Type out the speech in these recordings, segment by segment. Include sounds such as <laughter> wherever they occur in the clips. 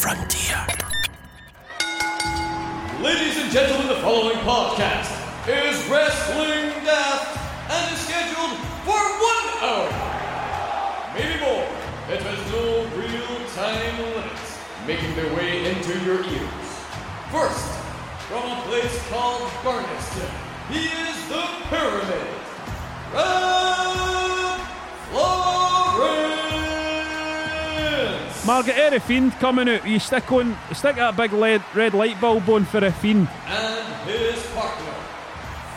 Frontier. Ladies and gentlemen, the following podcast is Wrestling Daft and is scheduled for one hour. Maybe more. It has no real time limits, making their way into your ears. First, from a place called Barneston, he is the Pyramid. Florence! Margaret Fiend coming out. You stick on, stick that big lead, red light bulb on for a Fiend. and his partner,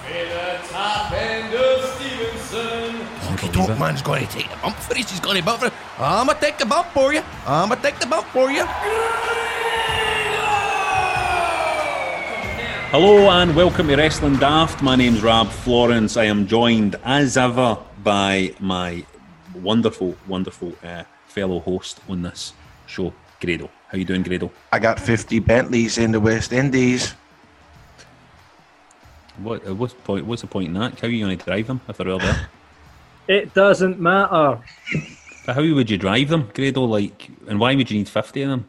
Fada Top End of Stevenston. Honky Tonk Man's going to take the bump for us. He's going to bump for it. I'm going to take the bump for you. I'm going to take the bump for you. Hello and welcome to Wrestling Daft. My name's Rab Florence. I am joined as ever by my wonderful, wonderful uh, fellow host on this show, Grado. How you doing, Grado? I got 50 Bentleys in the West Indies. What, uh, what's, the point, what's the point in that? How are you going to drive them if they're all there? <laughs> It doesn't matter. but how would you drive them, Grado? Like, and why would you need 50 of them?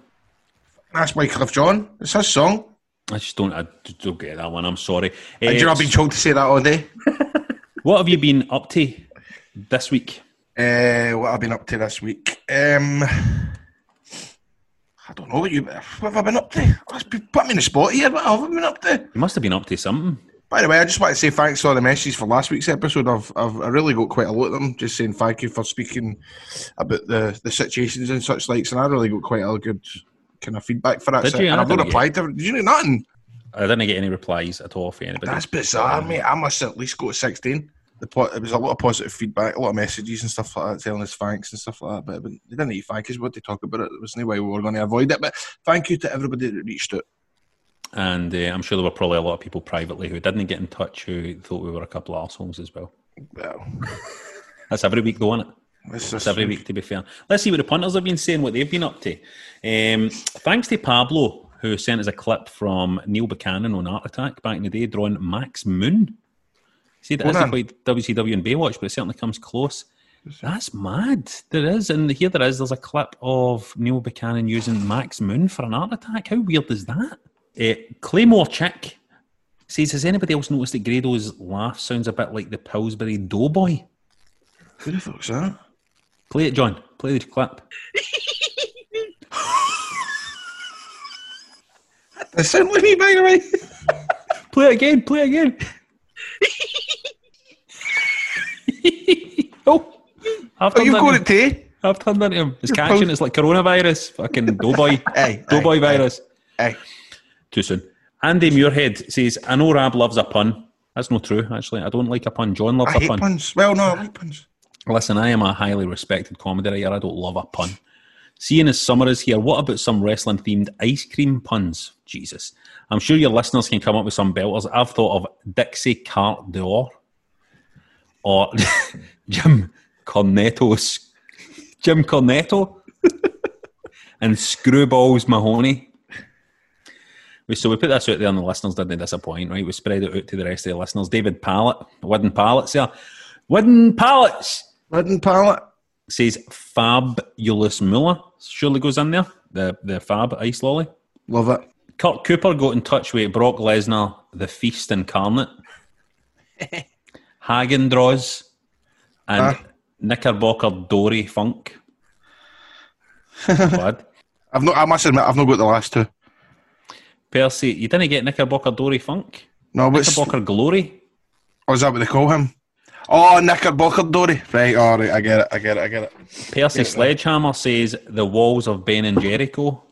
That's Wyclef Jean. It's his song. I just don't, I just don't get that one. I'm sorry. And Uh, you know, I've been told to say that all day. <laughs> what have you been up to this week? Uh, what I've been up to this week? Um, I don't know what you. What have I been up to? Put me in the spot here. What have I been up to? You must have been up to something. By the way, I just want to say thanks for all the messages for last week's episode. I've, I've I really got quite a lot of them. Just saying thank you for speaking about the, the situations and such likes, and I really got quite a good kind of feedback for that. Did So- you? And I I've not replied to it. Did you know nothing? I didn't get any replies at all for anybody. That's bizarre, mate. I must at least go to 16. The po- it was a lot of positive feedback, a lot of messages and stuff like that, telling us thanks and stuff like that. But, but they didn't need thank us. What they talk about it, there was no way we were going to avoid it. But thank you to everybody that reached out. And uh, I'm sure there were probably a lot of people privately who didn't get in touch who thought we were a couple of assholes as well. Well, <laughs> That's every week, though, isn't it? it's every week, to be fair. Let's see what the punters have been saying, what they've been up to. Um, thanks to Pablo, who sent us a clip from Neil Buchanan on Art Attack back in the day, drawing Max Moon. See, that isn't on. quite WCW and Baywatch, but it certainly comes close. That's mad. There is, and here there is. There's a clip of Neil Buchanan using Max Moon for an art attack. How weird is that? Uh, Claymore Chick says, "Has anybody else noticed that Grado's laugh sounds a bit like the Pillsbury Doughboy?" who the fuck's that? Play it, John. Play the clip. <laughs> That sound like me, by the way. <laughs> Play it again. Play it again. <laughs> oh, I've Are turned, you going into, to tea? I've turned into him. It's You're catching. post- It's like coronavirus. Fucking doughboy. <laughs> Hey, doughboy hey, virus. Hey, Too soon. Andy Muirhead says, I know Rab loves a pun. That's not true, actually. I don't like a pun. John loves I a hate pun. puns. Well, no, I like puns. Listen, I am a highly respected comedy writer. I don't love a pun. Seeing as summer is here, what about some wrestling themed ice cream puns? Jesus. I'm sure your listeners can come up with some belters. I've thought of Dixie Cart d'Or or <laughs> Jim Cornetto's Jim Cornetto and Screwballs Mahoney. We- So we put this out there and the listeners didn't disappoint, right? We spread it out to the rest of the listeners. David Pallet, Wooden Pallets there. Wooden Pallets! Wooden pallet. says Fabulous Moolah. Surely goes in there. The the Fab Ice Lolly. Love it. Kurt Cooper got in touch with Brock Lesnar, the Feast incarnate. <laughs> Hagen Draws and Ah. Knickerbocker Dory Funk. <laughs> I've not. I must admit, I've not got the last two. Percy, you didn't get Knickerbocker Dory Funk? No, but Knickerbocker Glory? oh, is that what they call him? Oh, Knickerbocker Dory. Right. All right. I get it. I get it. I get it. Percy Sledgehammer says the walls of Ben and Jericho.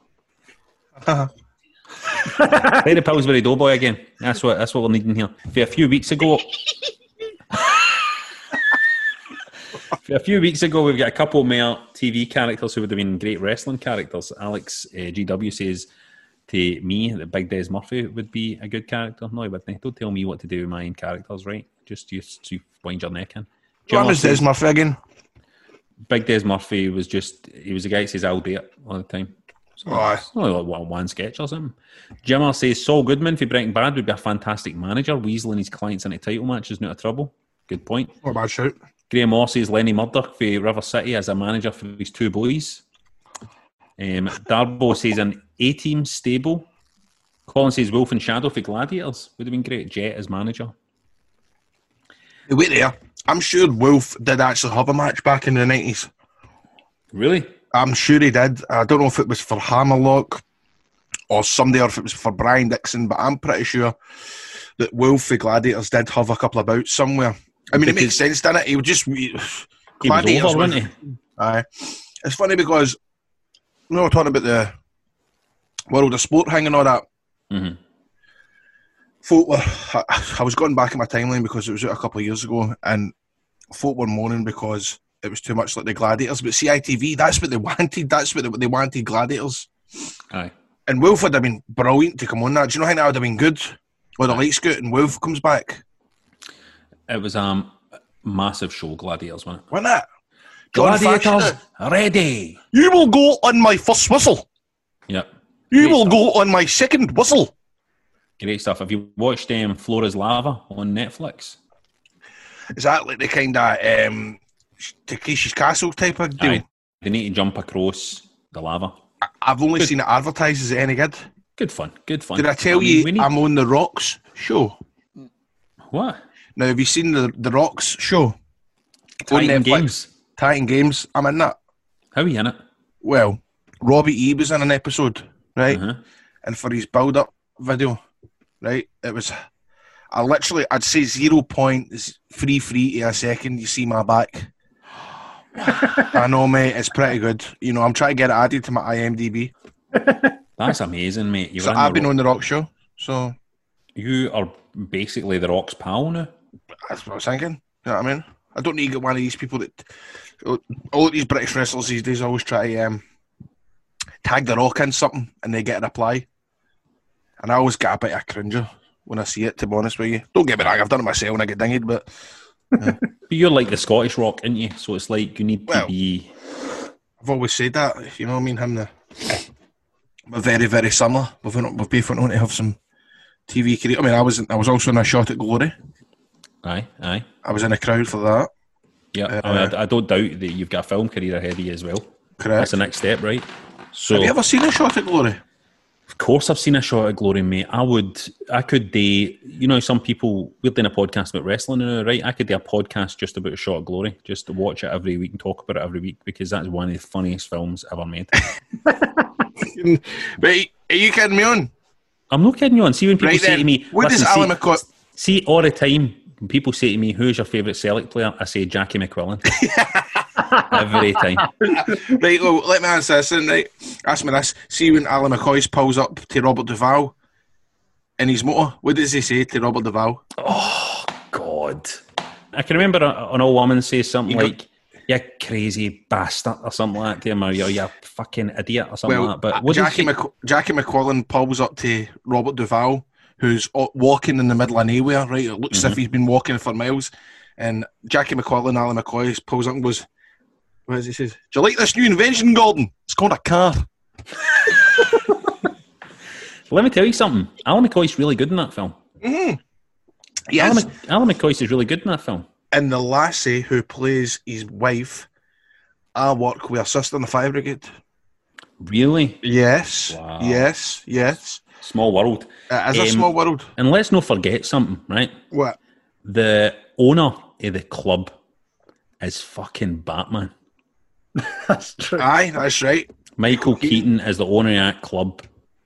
<laughs> Play the Pillsbury Doughboy again. That's what that's what we're needing here. For a few weeks ago, A few weeks ago, we've got a couple more TV characters who would have been great wrestling characters. Alex uh, GW says to me that Big Des Murphy would be a good character. No, he wouldn't. Don't tell me what to do with my own characters, right? Just used to wind your neck in. What was says Des Murphy again? Big Des Murphy was just, he was a guy that says, I'll do it all the time. Oh, aye. It's only like one, one sketch or something. Jimmer says Saul Goodman for Breaking Bad would be a fantastic manager, weaseling his clients into title matches, not a trouble. Good point. What a bad shout. Graham Moss says Lenny Murdoch for River City as a manager for his two boys. Um, Darbo says an A team stable. Colin says Wolf and Shadow for Gladiators would have been great. Jet as manager. Hey, Wait there. I'm sure Wolf did actually have a match back in the 90s. Really? I'm sure he did. I don't know if it was for Hammerlock or somebody or if it was for Brian Dixon, but I'm pretty sure that Wolf the Gladiators did have a couple of bouts somewhere. I mean, it makes sense, doesn't it? He would just. He, He was over, wasn't he? Aye. It's funny because you know, we're talking about the world of sport hanging all that. Mhm. Folk were, I, I was going back in my timeline because it was a couple of years ago, and folk were moaning because it was too much like the Gladiators. But CITV, that's what they <laughs> wanted. That's what they, they wanted Gladiators. Aye. And Wolf would have been brilliant to come on that. Do you know how that would have been good? With the lights go out and Wolf comes back. It was um, a massive show, Gladiators, wasn't it? Wasn't it? John Gladiators Fashion, ready. You will go on my first whistle. Yep. You Great will stuff. go on my second whistle. Great stuff. Have you watched um, Floor Is Lava on Netflix? Is that like the kind of um, Takeshi's Castle type of deal? Aye. They need to jump across the lava. I've only Good. seen it advertised. Is it any good? Good fun. Good fun. Did I tell mean, you need- I'm on the Rocks show? what? Now, have you seen the the Rocks show? On Titan Netflix. Games. Titan Games. I'm in that. How are you in it? Well, Robbie E was in an episode, right? Uh-huh. And for his build up video, right? It was, I literally, I'd say zero point three three to a second. You see my back. <gasps> I know, mate. It's pretty good. You know, I'm trying to get it added to my IMDb. <laughs> That's amazing, mate. You're So in I've been Rock- on the Rock show. So You are basically the Rock's pal now. That's what I was thinking. You know what I mean? I don't need to get one of these people that all these British wrestlers these days always try to um, tag the Rock in something and they get a reply. And I always get a bit of a cringer when I see it. To be honest with you, don't get me wrong. I've done it myself when I get dinged, but <laughs> But you're like the Scottish Rock, aren't you? So it's like you need Well- to be. I've always said that. You know what I mean? Him the we're very very similar. We've we've both went on to have some TV career. I mean, I was I was also in a shot at Glory. Aye, aye. I was in a crowd for that. Yeah, Uh, I, mean, I, I don't doubt that you've got a film career ahead of you as well. Correct. That's the next step, right? So, Have you ever seen a shot at Glory? of course, I've seen a shot at Glory, mate. I would, I could do, you know, some people, we're doing a podcast about wrestling now, right? I could do a podcast just about a shot at Glory, just to watch it every week and talk about it every week because that's one of the funniest films ever made. <laughs> Wait, are you kidding me on? I'm not kidding you on. See, when people Right say then, to me, what does Ally McCoist? see all the time when people say to me, "Who's your favourite Celtic player?" I say Jackie McQuillan <laughs> every time. Right, well, let me answer this. Then, right, ask me this. See when Ally McCoist pulls up to Robert Duvall in his motor, what does he say to Robert Duvall? Oh God, I can remember an old woman say something You go- like, "You crazy bastard" or something like that to him, or you're, you fucking idiot" or something Well, like that. But uh, what Jackie, he, Mc, Jackie McQuillan pulls up to Robert Duvall, who's walking in the middle of nowhere, right? It looks as Mm-hmm. if he's been walking for miles. And Jackie McQuillan, Ally McCoist, pulls up and goes, what does he say? Do you like this new invention, Gordon? It's called a car. <laughs> let me tell you something. Ally McCoist's really good in that film. Yes. Alan, Mc- Ally McCoist is really good in that film. and the lassie who plays his wife, I work with a sister in the fire brigade. Really Yes, Wow. yes, yes. Small world. It is a Um, small world. And let's not forget something, right? What? The owner of the club is fucking Batman. <laughs> That's true. Aye, that's right. Michael Keaton is the owner of that club.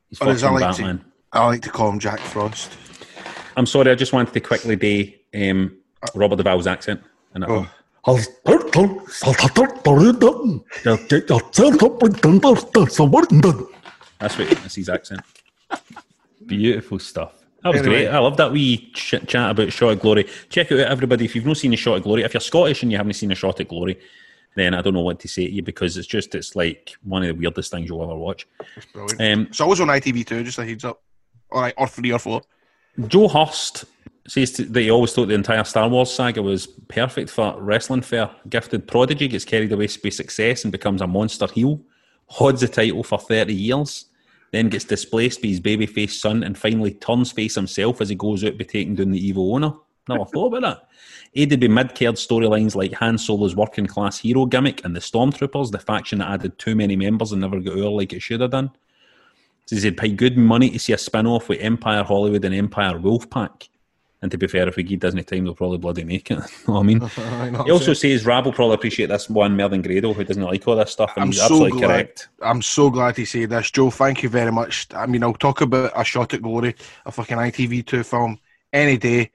He's Or as I fucking like to- Batman. I like to call him Jack Frost. I'm sorry, I just wanted to quickly do um, Robert Duvall's accent. In that Oh. That's what that's his accent. Beautiful stuff. That was Anyway. great. I love that wee ch- chat about Shot at Glory. Check it out, everybody. If you've not seen a Shot at Glory, if you're Scottish and you haven't seen a Shot at Glory, then I don't know what to say to you because it's just it's like one of the weirdest things you'll ever watch. It's brilliant. Um, it's always on ITV2, just a heads up. All right, or three or four. Joe Hurst says to, that he always thought the entire Star Wars saga was perfect for wrestling fair. Gifted prodigy gets carried away by success and becomes a monster heel. Hods the title for 30 years. Then gets displaced by his babyface son and finally turns face himself as he goes out by taking down the evil owner. Never <laughs> thought about that. Aided by mid-card storylines like Han Solo's working class hero gimmick and the Stormtroopers, the faction that added too many members and never got over like it should have done. Says he'd pay good money to see a spin off with Empire Hollywood and Empire Wolfpack. And to be fair, if we give Disney time, they'll probably bloody make it. <laughs> know what I mean? <laughs> he also says Rab will probably appreciate this one more than Grado, who doesn't like all this stuff. And I'm he's so absolutely glad. correct. I'm so glad to say this, Joe. Thank you very much. I mean, I'll talk about a shot at glory, a fucking ITV2 film any day.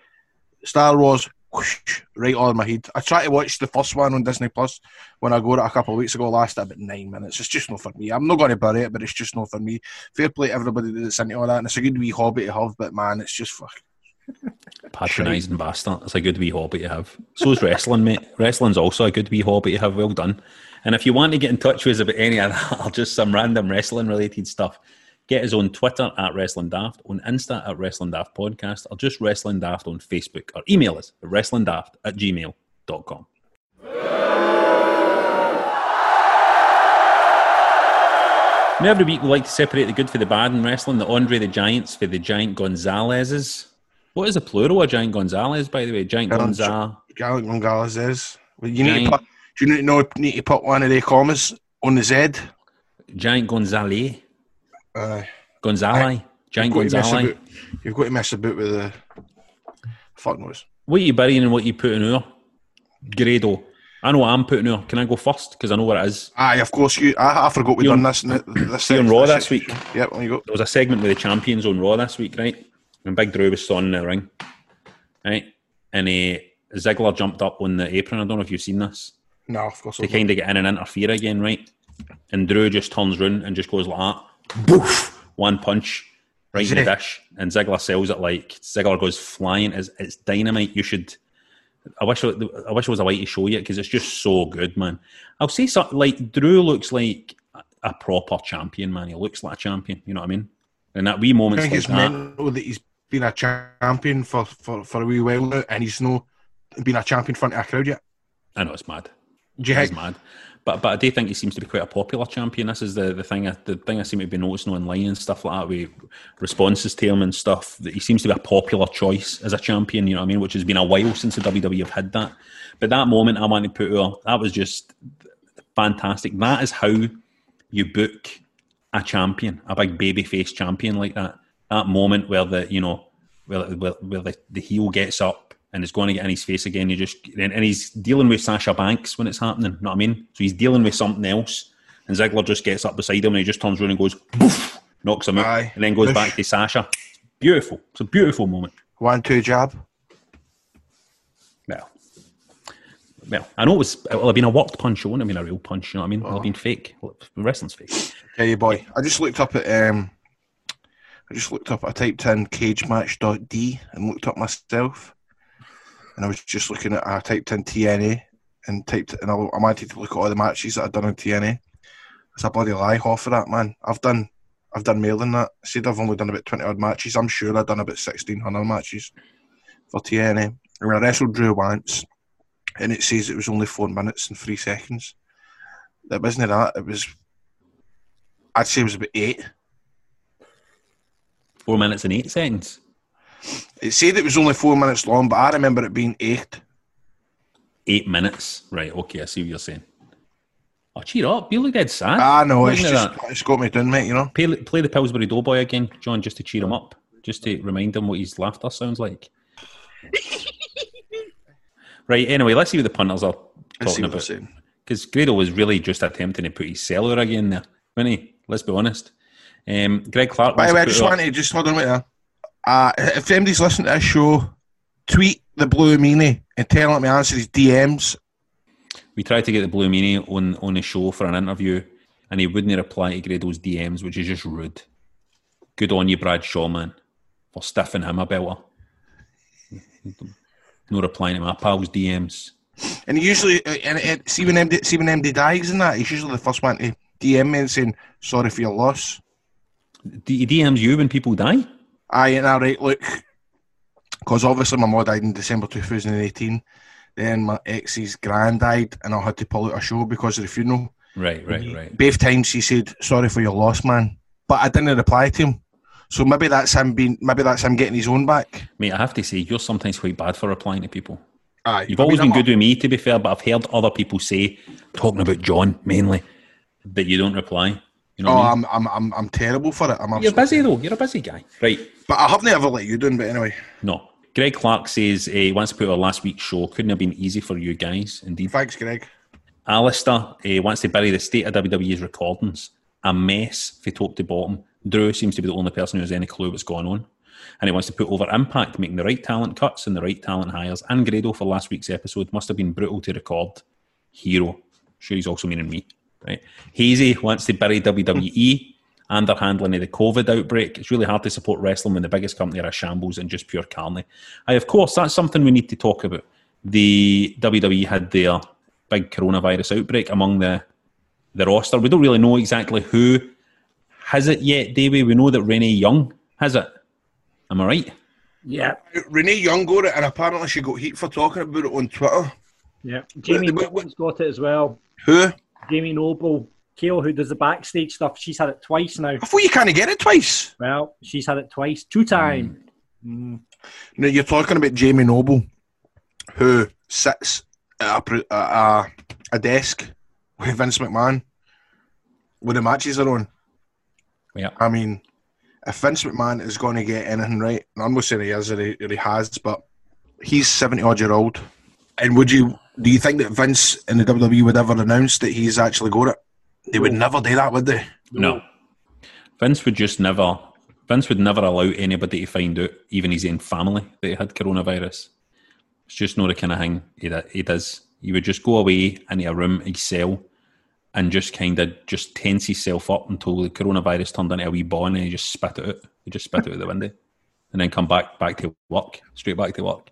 Star Wars, whoosh, right on my head. I tried to watch the first one on Disney Plus when I got it a couple of weeks ago. Lasted about nine minutes. It's just not for me. I'm not going to bury it, but it's just not for me. Fair play to everybody that's into all that, and it's a good wee hobby to have. But man, it's just fuck. Patronising bastard. It's a good wee hobby to have. So is wrestling, mate. Wrestling's also a good wee hobby to have. Well done. And if you want to get in touch with us about any of that <laughs> or just some random wrestling related stuff, get us on Twitter at Wrestling Daft, on Insta at Wrestling Daft Podcast, or just Wrestling Daft on Facebook, or email us at wrestlingdaft at gmail.com. Now every week we like to separate the good for the bad in wrestling, the Andre the Giants for the Giant Gonzalez's. What is the plural of Giant Gonzalez, by the way? Giant Um, Gonzalez. Gallic Gonzalez is. Well, you need to put. Do you know, need to put one of the commas on the Z? Giant Gonzalez. Uh, Gonzalez. Giant You've got to mess Gonzalez. about- You've got to mess about with the fuck knows. What are you burying and what you putting out? Grado. I know what I'm putting out. Can I go first? Because I know what it is. Aye, of course you. I, I forgot we done on- this. This on Raw this week? Yep, on you go. There was a segment with the champions on Raw this week, right? And Big Drew was in the ring, right? And uh, Ziggler jumped up on the apron. I don't know if you've seen this. No, of course. to kind of get in and interfere again, right? And Drew just turns round and just goes like that, boof, one punch right in the dish, and Ziggler sells it like Ziggler goes flying. It's, it's dynamite. You should. I wish it, I wish it was a way to show you because it's just so good, man. I'll say something like Drew looks like a- proper champion, man. He looks like a champion. You know what I mean? And that wee I moments think like it's that. mental that he's been a champion for, for, for a wee while now, and he's no been a champion in front of a crowd yet. I know it's mad. Do He's mad. But but I do think he seems to be quite a popular champion. This is the, the thing I, the thing I seem to be noticing online and stuff like that with responses to him and stuff. That he seems to be a popular choice as a champion. You know what I mean? Which has been a while since the WWE have had that. But that moment I wanted to put out, that was just fantastic. That is how you book a champion, a big baby face champion like that. That moment where the you know where, where, where the, the heel gets up and is going to get in his face again. You just and, and he's dealing with Sasha Banks when it's happening. You know what I mean? So he's dealing with something else, and Ziggler just gets up beside him and he just turns around and goes, Boof, knocks him out, Aye. and then goes Push. back to Sasha. Beautiful. It's a beautiful moment. One, two, jab. Well, well, I know it was. It'll have been a worked punch. It wouldn't have been a real punch. You know what I mean? It'll have been fake. Wrestling's fake. You, boy. I just looked up at um, I just looked up. I typed in cagematch.d and looked up myself, and I was just looking at. I typed in TNA and typed and I, I wanted to look at all the matches that I've done on TNA. It's a bloody lie, half of that, man. I've done. I've done more than that. I said I've only done about twenty odd matches. I'm sure I've done about sixteen hundred matches for TNA. And when I wrestled Drew once, and it says it was only four minutes and three seconds. That wasn't that. It was I'd say it was about eight. Four minutes and eight seconds. It said it was only four minutes long, but I remember it being eight. Eight minutes. Right. Okay. I see what you're saying. Oh, cheer up. You look dead sad. Ah, I know, it's just that. it's got me down, mate. You know. Play, play the Pillsbury Doughboy again, John, just to cheer him up, just to remind him what his laughter sounds like. <laughs> right, anyway, let's see what the punters are talking about. Because Grado was really just attempting to put his cellar again there, wasn't he? Let's be honest. Um, Greg Clark. By the way, I just wanted to just hold on with that. Uh, if anybody's listening to this show, tweet the Blue Meanie and tell him to answer his DMs. we tried to get the Blue Meanie on, on the show for an interview, and he wouldn't reply to Grado's DMs, which is just rude. Good on you, Brad Shaw, man. for stiffing him a belter. No replying to my pals' DMs. And usually, uh, and it, see when MD, see when MD dies and that, he's usually the first one to DM me and saying sorry for your loss. D- DMs you when people die? Aye, and all right, look, because obviously my mum died in December 2018. Then my ex's grand died, and I had to pull out a show because of the funeral. Right, right, right. Both times he said sorry for your loss, man, but I didn't reply to him. So maybe that's him being, maybe that's him getting his own back. Mate, I have to say, you're sometimes quite bad for replying to people. Aye, You've always been good with me, to be fair, but I've heard other people say, talking about John mainly, that you don't reply. You know Oh, what I mean? I'm, I'm, I'm, I'm terrible for it. I'm You're busy though. You're a busy guy, right? but I haven't ever let you down. But anyway, No. Greg Clark says uh, he wants to put our last week's show. Couldn't have been easy for you guys, indeed. thanks, Greg. Alistair uh, wants to bury the state of WWE's recordings. A mess for top to bottom. Drew seems to be the only person who has any clue what's going on. And he wants to put over Impact, making the right talent cuts and the right talent hires. And Grado for last week's episode must have been brutal to record. Hero. Sure, he's also meaning me. Right. Hazy wants to bury WWE and their handling of the COVID outbreak. It's really hard to support wrestling when the biggest company are a shambles and just pure carney. I, of course, that's something we need to talk about. The WWE had their big coronavirus outbreak among the the roster. We don't really know exactly who has it yet, Davey. We know that Renee Young has it. Am I right? Yeah, Renee Young got it, and apparently she got heat for talking about it on Twitter. yeah. Jamie Wait, wait, Noble's got it as well. Who? Jamie Noble, Kale, who does the backstage stuff, she's had it twice now. I thought you can't get it twice. Well, she's had it twice, two times. Mm. Now you're talking about Jamie Noble, who sits at a, a, a desk with Vince McMahon when the matches are on. Yeah. I mean, if Vince McMahon is going to get anything right, and I'm not saying he is or he, or he has, but he's 70 odd year old. And would you do you think that Vince and the WWE would ever announce that he's actually got it? They would never do that, would they? No. Vince would just never. Vince would never allow anybody to find out, even his own family, that he had coronavirus. It's just not the kind of thing he, he does. He would just go away into a room, his cell, and just kind of just tense himself up until the coronavirus turned into a wee ball and he just spit it out. He just spit it out the window and then come back back to work, straight back to work.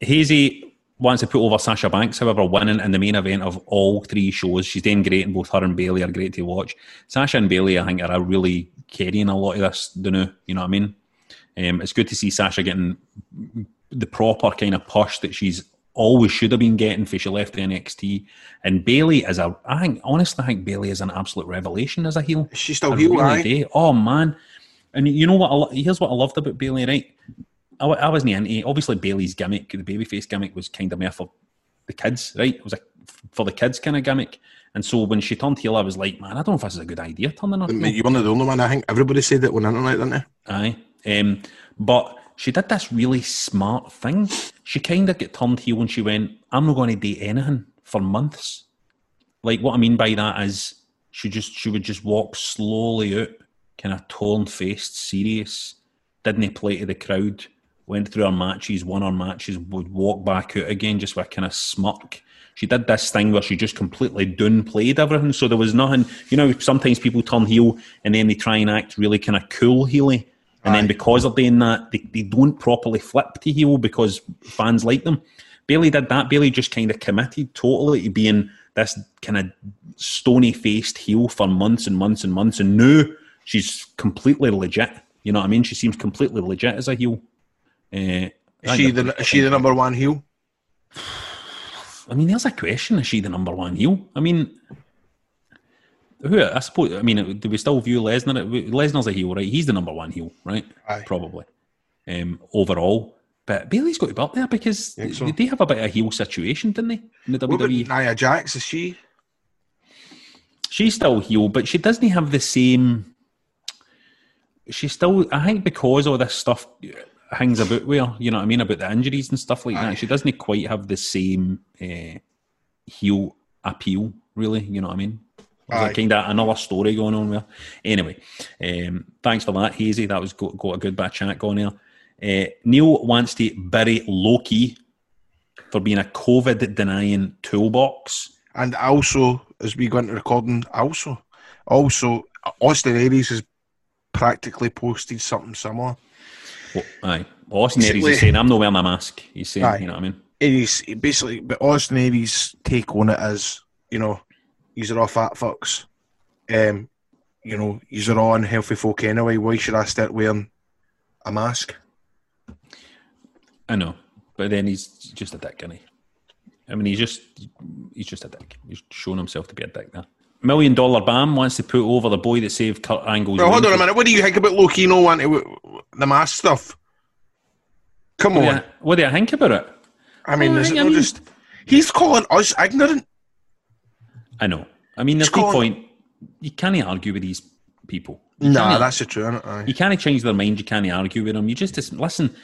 Hazy wants to put over Sasha Banks, however, winning in the main event of all three shows. She's doing great, and both her and Bayley are great to watch. Sasha and Bayley, I think, are really carrying a lot of this, know, you know what I mean? Um, it's good to see Sasha getting the proper kind of push that she's always should have been getting for she left the NXT. And Bayley is a, I think, honestly, I think Bayley is an absolute revelation as a heel. She's still I heel, really do. Oh man! And you know what? I, here's what I loved about Bayley. Right, I, I wasn't. Obviously, Bayley's gimmick, the babyface gimmick, was kind of more for the kids. Right, it was a for the kids kind of gimmick. And so when she turned heel, I was like, man, I don't know if this is a good idea turning her. heel. You weren't the only one. I think everybody said it on the internet, didn't they? Aye. Um, but she did this really smart thing. She kind of got turned heel when she went, I'm not going to do anything for months. Like, what I mean by that is she just she would just walk slowly out, kind of torn faced, serious, didn't play to the crowd, went through her matches, won her matches, would walk back out again just with a kind of smirk. She did this thing where she just completely downplayed everything. So there was nothing, you know, sometimes people turn heel and then they try and act really kind of cool heely. And then because they're doing that, they, they don't properly flip to heel because fans like them. Bayley did that. Bayley just kind of committed totally to being this kind of stony faced heel for months and months and months. And now she's completely legit. You know what I mean? She seems completely legit as a heel. Uh, Is she the is she the number one heel? I mean, there's a question: Is she the number one heel? I mean, who? I suppose. I mean, do we still view Lesnar? Lesnar's a heel, right? He's the number one heel, right? Aye. Probably. Um, overall, but Bayley's got to be up there because Think so. they, they have a bit of a heel situation, didn't they? In the What WWE, Nia Jax? Is she? she's still heel, but she doesn't have the same. She's still, I think, because all this stuff hangs about where you know what I mean, about the injuries and stuff like Aye. that. She doesn't quite have the same uh, heel appeal, really. You know what I mean? Kind of another story going on there. Anyway, um, thanks for that, Hazy. That was got, got a good bit of chat going there. Uh, Neil wants to bury Loki for being a COVID denying toolbox. And also, as we go into recording, also, also, Austin Aries has practically posted something similar. Well, aye. Well, Austin Aries is saying, I'm not wearing my mask. He's saying, Aye. you know what I mean? He's he basically, but Austin Aries' take on it is, you know, these are all fat fucks. Um, you know, these are all unhealthy folk anyway. Why should I start wearing a mask? I know. But then he's just a dick, isn't he? I mean, he's just he's just a dick. He's shown himself to be a dick there. Million Dollar Bam wants to put over the boy that saved Kurt Angle's Well, hold on a minute. What do you think about Loki no to- the mass stuff? Come What do, on. you, what do you think about it? I mean, Well, is it I mean- just he's calling us ignorant? I know. I mean, there's no point. You can't argue with these people. You Nah, that's the truth. You can't change their mind. You can't argue with them. You just, just listen.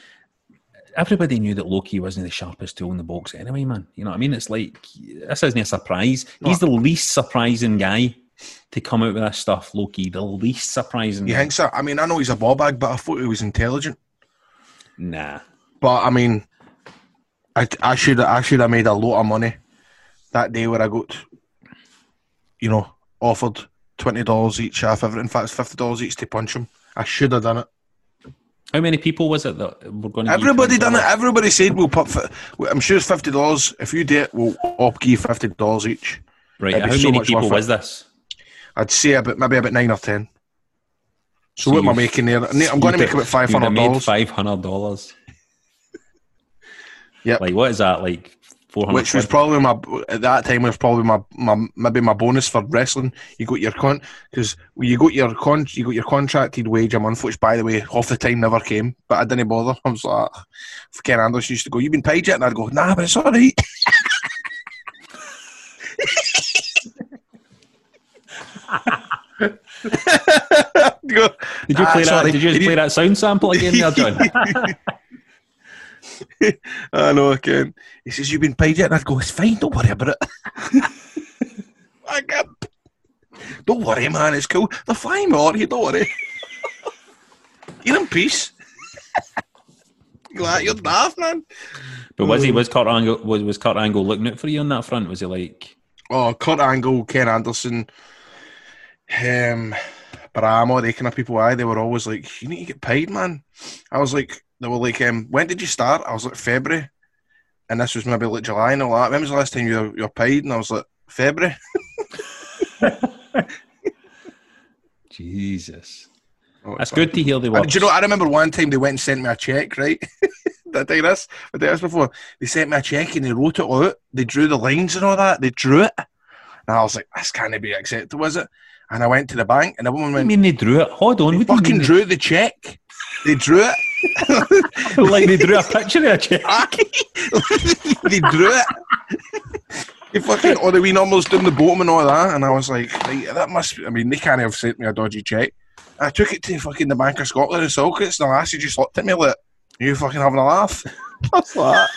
Everybody knew that Loki wasn't the sharpest tool in the box anyway, man. You know what I mean? It's like this isn't a surprise. He's the least surprising guy to come out with this stuff. Loki, the least surprising. You think so? I mean, I know he's a ball bag, but I thought he was intelligent. Nah. But I mean, I, I should I should have made a lot of money that day where I got, you know, offered twenty dollars each half everything. In fact, it's fifty dollars each to punch him. I should have done it. How many people was it that were going to? Everybody done it. Everybody said we'll put. I'm sure it's fifty dollars. If you do it, we'll all give fifty dollars each. Right. How so many people worth it. was this? I'd say about maybe about nine or ten. So, So what am I making there? I'm going to make about five hundred dollars. Five hundred dollars. <laughs> yeah. Like what is that? Like four hundred. which was probably my at that time was probably my, my maybe my bonus for wrestling. You got your con because you got your con you got your contracted wage a month, which by the way half the time never came, but I didn't bother. <laughs> I was like, ah, Ken Anderson used to go, "You've been paid yet?" and I'd go, "Nah, but it's all right." <laughs> Go, Did you "Nah, play that? Did you just play that sound sample again, there, John? <laughs> I know, I can. He says, You've been paid yet? And I'd go, It's fine, don't worry about it. <laughs> I can't. Don't worry, man, it's cool. They're me on here, don't worry. <laughs> You're in peace. Glad you're daft, man. But was he oh. was Kurt Angle was was Kurt Angle looking out for you on that front? Was he like Oh, Kurt Angle, Ken Anderson, um, Bramo, they kind of people, I they were always like, You need to get paid, man. I was like, They were like, um, When did you start? I was like, February. And this was maybe like July and all that. When was the last time you were, you were paid? And I was like, February. <laughs> Jesus? Oh, That's good to hear they were. Do you know? I remember one time they went and sent me a check. Right? <laughs> Did I tell you this? I tell you this before. They sent me a check and they wrote it out. They drew the lines and all that. They drew it, and I was like, "This can't be accepted, was it?" And I went to the bank, and the woman What do you went, mean they drew it? Hold on, "They you fucking drew the check. They drew it. <laughs> like they drew a picture of a check. <laughs> they drew it." They fucking or the wee numbers down the bottom and all that, and I was like, right, "That must." Be, I mean, they can't have sent me a dodgy check. I took it to fucking the Bank of Scotland and Saltcoats, and the lassie just looked at me like, "Are you fucking having a laugh?" <laughs> What's that?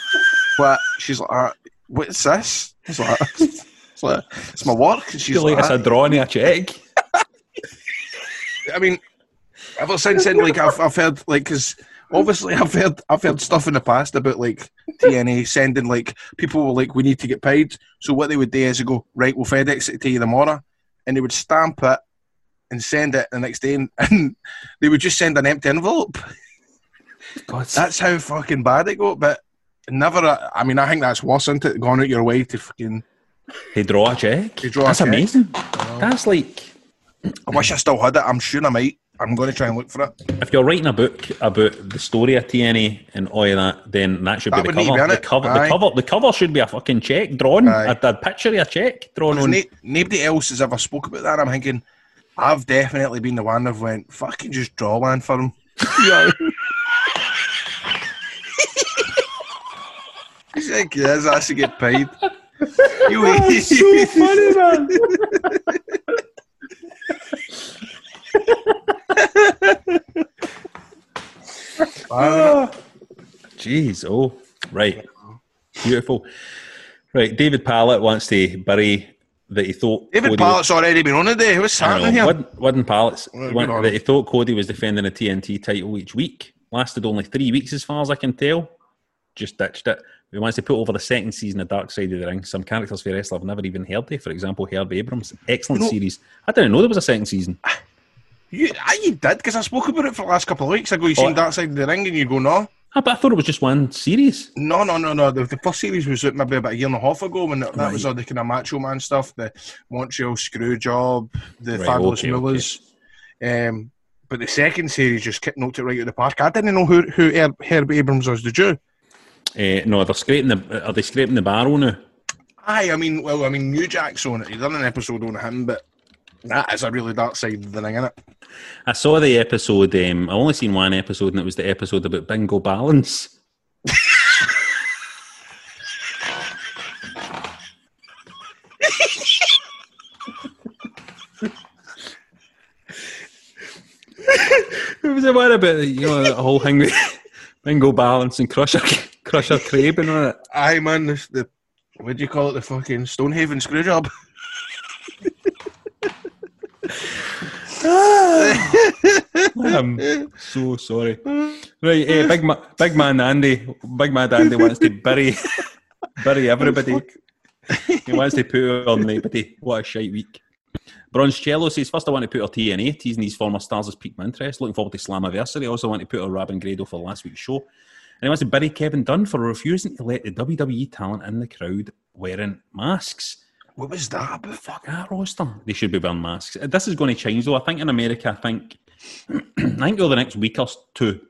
But she's like, uh, "What's this?" I was like, "It's like it's my work." She's like it's a drawing of a check. I mean, ever since then, like I've, I've heard like because obviously I've heard I've heard stuff in the past about like TNA sending like people were like we need to get paid. So what they would do is they go right, we'll FedEx it to you tomorrow, and they would stamp it and send it the next day, and, and they would just send an empty envelope. God, That's how fucking bad it got. But never. I mean, I think that's worse, isn't it? Going out your way to fucking. They draw a check. They draw That's check. amazing. Oh. That's like I wish I still had it. I'm sure I might. I'm going to try and look for it. if you're writing a book about the story of TNA and all of that, then that should That be the to be cover. The cover, the cover, the cover should be a fucking check drawn. A, a picture of a check drawn on. Na- nobody else has ever spoke about that. I'm thinking, I've definitely been the one that went, fucking just draw one for him. <laughs> yeah. <laughs> He's like, yes, I should get paid. You That's so funny, man. Ah. Jeez, oh, right. Beautiful. Right, David Pallett wants to bury that he thought David Cody- Pallett's already been on today. What's I happening know, here? Wooden, Wooden Pallets Well, want- good on that he thought Cody was defending a TNT title each week. Lasted only three weeks, as far as I can tell. Just ditched it. He wants to put over the second season of Dark Side of the Ring. Some characters for wrestler I've never even heard of. For example, Herb Abrams. Excellent You know- series. I didn't know there was a second season. You, ah, you did because I spoke about it for the last couple of weeks ago. You Oh. seen that side of the ring, and you go, no, Ah, but I thought it was just one series. no, no, no, no. The, the first series was maybe about a year and a half ago when that, that was all the kind of Macho Man stuff, the Montreal screw job, the Right, Fabulous okay, okay. Millers. Um, but the second series just kicked knocked it right out of the park. I didn't know who who Herb, Herb Abrams was. Did you? Uh, no, they're scraping the. Are they scraping the barrel now? Aye, I mean, well, I mean, New Jack's on it. He done an episode on him, but that is a really dark side of the ring, innit? I saw the episode. Um, I only seen one episode, and it was the episode about bingo balance. <laughs> it was a one about you know the whole thing with <laughs> bingo balance and crusher crusher craving on it. Aye, man, this, the what do you call it? The fucking Stonehaven screw job. <laughs> I'm so sorry. Right, eh, big ma- big man Andy, big man Andy wants to bury <laughs> bury everybody. he wants to put on everybody. What a shite week. Broncello says, first I want to put our TNA, teasing these former stars as piqued my interest. Looking forward to Slammiversary. I also want to put our Robin Grado for last week's show. And he wants to bury Kevin Dunn for refusing to let the WWE talent in the crowd wearing masks. What was that about? Fuck ah, that roster. They should be wearing masks. This is going to change though. I think in America, I think <clears throat> I think over the next week or two,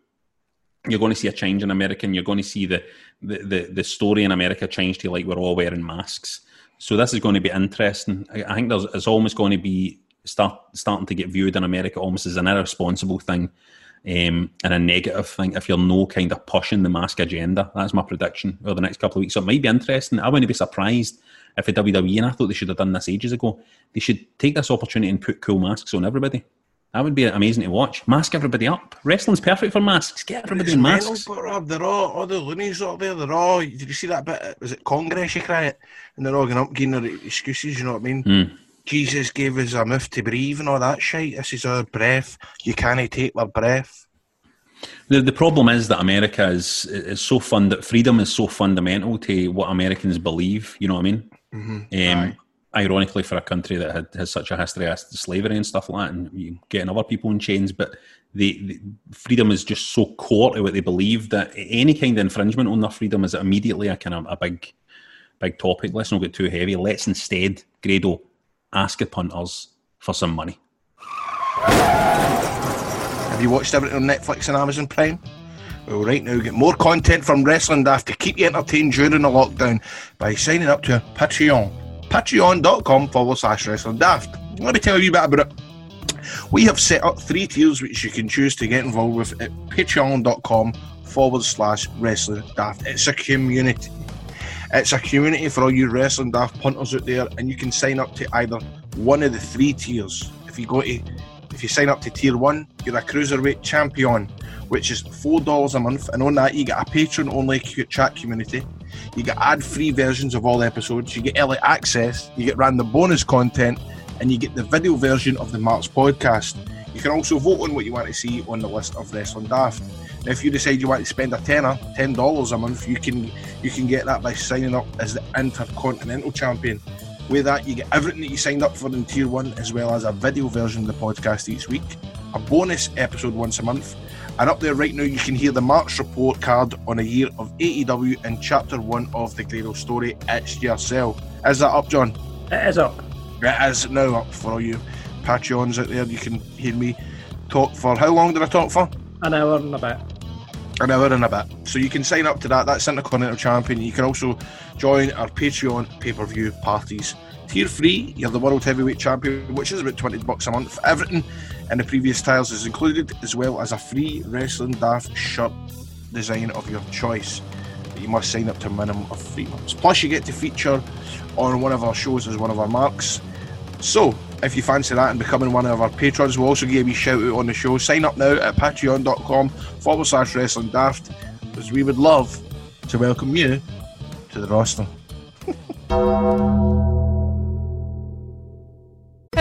you're going to see a change in America and you're going to see the the, the, the story in America change to like we're all wearing masks. So this is going to be interesting. I, I think there's it's almost going to be start starting to get viewed in America almost as an irresponsible thing. Um, and a negative thing if you're no kind of pushing the mask agenda. That's my prediction over the next couple of weeks. So it might be interesting. I wouldn't be surprised if the WWE, and I thought they should have done this ages ago, they should take this opportunity and put cool masks on everybody. That would be amazing to watch. Mask everybody up. Wrestling's perfect for masks. Get everybody in mental, masks. Rob, they're all, all the loonies up there. They're all. Did you see that bit? Was it Congress? You cry it, and they're all going up giving their excuses. You know what I mean? Hmm. Jesus gave us a mouth to breathe and all that shit. This is our breath. You can't take our breath. The, the problem is that America is is so fund freedom is so fundamental to what Americans believe. You know what I mean? Um, ironically, for a country that had, has such a history of slavery and stuff like that, and you getting other people in chains, but the, the freedom is just so core to what they believe that any kind of infringement on their freedom is immediately a kind of a big, big topic. Let's not get too heavy. Let's instead, Grado, ask the punters for some money. Have you watched everything on Netflix and Amazon Prime? Well, right now, get more content from Wrestling Daft to keep you entertained during the lockdown by signing up to Patreon. Patreon.com forward slash Wrestling Daft. Let me tell you a bit about it. We have set up three tiers which you can choose to get involved with at patreon.com forward slash Wrestling Daft. It's a community. It's a community for all you Wrestling Daft punters out there, and you can sign up to either one of the three tiers. If you go to if you sign up to tier one, you're a cruiserweight champion, which is four dollars a month, and on that you get a patron only chat community. You get ad free versions of all episodes. You get early access. You get random bonus content, and you get the video version of the March podcast. You can also vote on what you want to see on the list of Wrestling Daft. If you decide you want to spend a tenner, ten dollars a month, you can you can get that by signing up as the Intercontinental Champion. With that, you get everything that you signed up for in Tier 1, as well as a video version of the podcast each week, a bonus episode once a month, and up there right now, you can hear the March report card on a year of AEW and Chapter 1 of the Grado story, It's Yourself. Is that up, John? It is up. It is now up for all you Patreons out there. You can hear me talk for how long did I talk for? An hour and a bit. An hour and a bit. So you can sign up to that. That's Intercontinental Champion. You can also join our Patreon pay-per-view parties. Tier three, you're the World Heavyweight Champion, which is about 20 bucks a month. Everything in the previous tiles is included, as well as a free Wrestling Daft shirt design of your choice. You must sign up to a minimum of three months. Plus, you get to feature on one of our shows as one of our marks. So, if you fancy that and becoming one of our patrons, we'll also give you a shout out on the show. Sign up now at patreon.com forward slash wrestling daft because we would love to welcome you to the roster.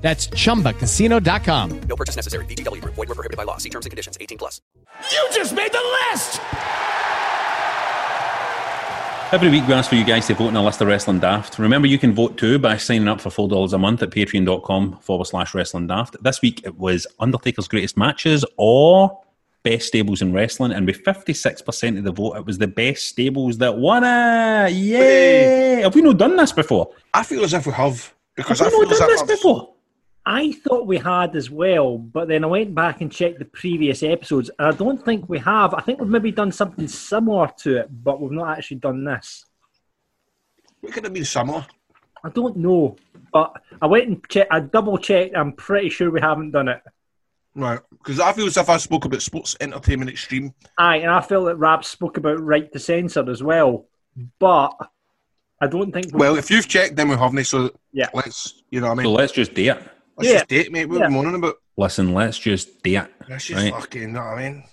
That's chumbacasino.com. No purchase necessary. VGW Group. Void were prohibited by law. See terms and conditions. 18 plus. You just made the list! Every week we ask for you guys to vote in a list of Wrestling Daft. Remember, you can vote too by signing up for $4 a month at patreon.com forward slash Wrestling Daft. This week it was Undertaker's Greatest Matches or Best Stables in Wrestling. And with 56% of the vote, it was the best stables that won it. Yay! Have we not done this before? I feel as if we have because Have I we feel not done this I've- before? I thought we had as well, but then I went back and checked the previous episodes, and I don't think we have. I think we've maybe done something similar to it, but we've not actually done this. It could have been similar. I don't know, but I went and checked. I double checked. I'm pretty sure we haven't done it. Right. Because I feel as if I spoke about sports entertainment extreme. Aye, and I feel that Rab spoke about right to censor as well, but I don't think. we- Well, if you've checked, then we haven't. So Yeah. let's, you know what I mean. So mean? let's just do it. Let's yeah. just date, mate. What Yeah. are we moaning about? Listen, let's just do it. Let's just Right. fucking, you know what I mean?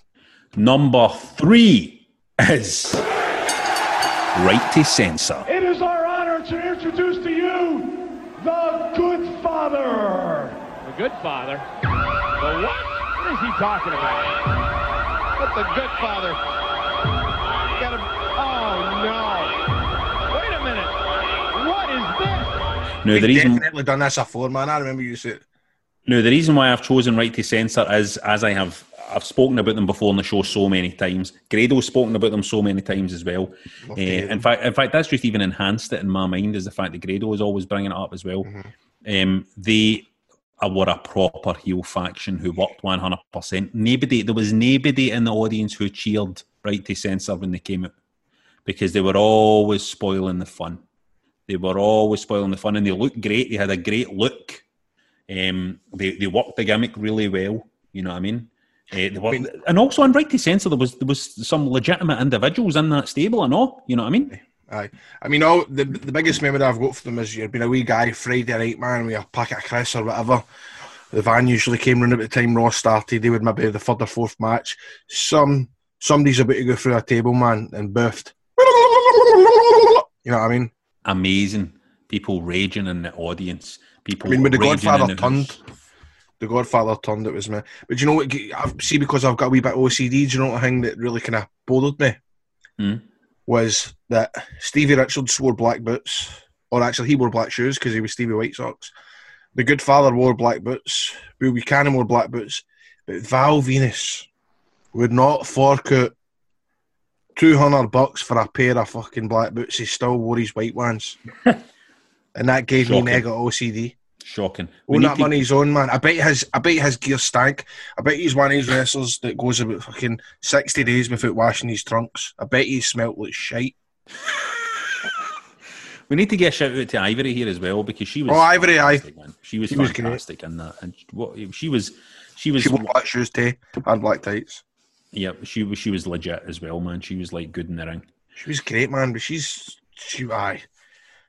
Number three is Right to Censor. It is our honor to introduce to you the Good Father. The good father. The what? What is he talking about? What the Good Father? Got him. Oh no! Wait a minute. What is Now, the reason definitely done this before, man. I remember you said. No, the reason why I've chosen right to censor is as I have I've spoken about them before on the show so many times. Grado's spoken about them so many times as well. Uh, in fact, in fact, that's just even enhanced it in my mind is the fact that Grado is always bringing it up as well. Um, they uh, were a proper heel faction who worked one hundred percent. Nobody, there was nobody in the audience who cheered right to censor when they came out because they were always spoiling the fun. They were always spoiling the fun, and they looked great. They had a great look. Um, they they worked the gimmick really well. You know what I mean? Uh, they were, mean- and also on Right to Censor, there was there was some legitimate individuals in that stable. I know. You know what I mean? Aye. I mean, all the, the biggest memory I've got for them is you'd been a wee guy Friday night, man, with a packet of crisps or whatever. The van usually came round at the time Raw started. They would maybe the third or fourth match. Some somebody's about to go through a table, man, and biffed. You know what I mean? Amazing people raging in the audience. People. I mean, when the Godfather the turned, the Godfather turned. It was me. But you know what? I've, see, because I've got a wee bit of OCD. Do you know what thing that really kind of bothered me? Hmm. Was that Stevie Richards wore black boots, or actually he wore black shoes because he was Stevie White Sox. The Good Father wore black boots. Bull Buchanan wore black boots, but Val Venis would not fork out two hundred bucks for a pair of fucking black boots. He still wore his white ones, <laughs> and that gave Shocking. me mega OCD. Shocking. Need that to- money's own, man. I bet his I bet his gear stank. I bet he's one of these wrestlers that goes about fucking sixty days without washing his trunks. I bet he smelt like shite. <laughs> We need to get a shout out to Ivory here as well because she was. Oh, Ivory, man. She was She was fantastic in that, and what she was, she was, She wore black shoes too and black tights. Yeah, she was, she was legit as well, man. She was like good in the ring. She was great, man. But she's she aye.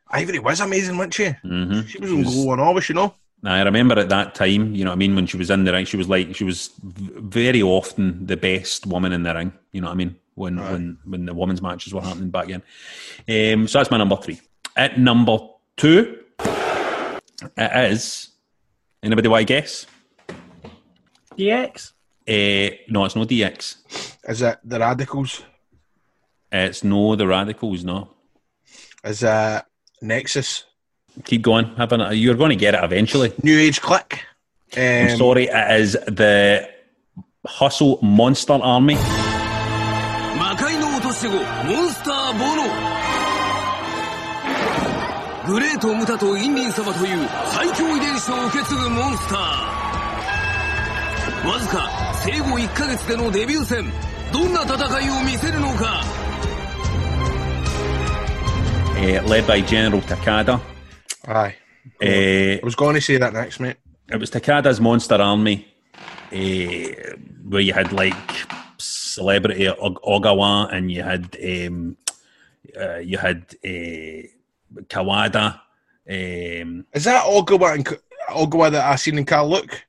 Ivory was amazing, wasn't she? Mm-hmm. She was on go and always, you know. I remember at that time, you know what I mean, when she was in the ring, she was like, she was very often the best woman in the ring, you know what I mean, when when when the women's matches were happening back then. Um, so that's my number three. At number two, it is, anybody want to guess? DX. Uh, no, it's no DX. Is it the Radicals? It's no the Radicals. No. Is that Nexus? Keep going. You're going to get it eventually. New Age Click. Um, I'm sorry, it is the Hustle Monster Army. Monster 生後1ヶ月でのデビュー戦どんな戦いを見せるのか uh, led by General Takada. Aye. Uh, I was going to say that next, mate. it was Takada's Monster Army. Uh, uh, where you had like celebrity Og- Ogawa and you had um, uh, you had uh, Kawada. Um, Is that Ogawa and Ogawa that I seen in Carl Look?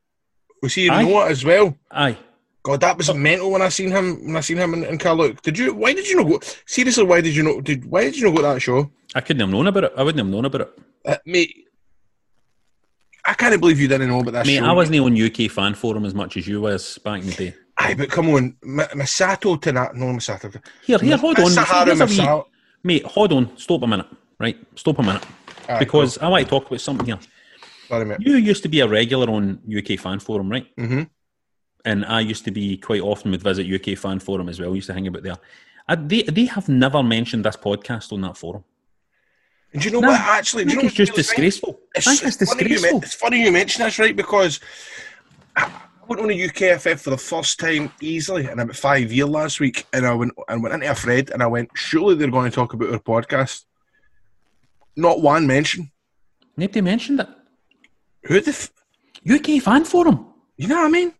Was he in Aye. Noah as well? aye, God, that was a mental when I seen him. When I seen him in, in Did you? Why did you not go? Seriously, why did you not? Did why did you not go to that show, I couldn't have known about it. I wouldn't have known about it. uh, mate? I can't believe you didn't know about that Mate, show. I wasn't on UK fan forum as much as you was back in the day. Aye, but come on, M- Masato Tanaka. No, Masato. Here, here, hold on. Sahara Here's a wee- Masato. Mate, hold on. Stop a minute. Right, stop a minute. Aye, because I want to talk about something here. Sorry, mate. You used to be a regular on UK fan forum, right? Mm-hmm. And I used to be quite often would visit UK fan forum as well. Used to hang about there. I, they they have never mentioned this podcast on that forum. And do you know No, what? Actually, I do you know it's just what the thing- disgraceful. I think it's funny you disgraceful. it's funny you mention this, right? Because I I went on a UKFF for the first time easily in about five years last week, and I went and went into a thread, and I went, surely they're going to talk about our podcast. Not one mention. Nobody mentioned it. Who the? F- UK fan forum. you know what I mean?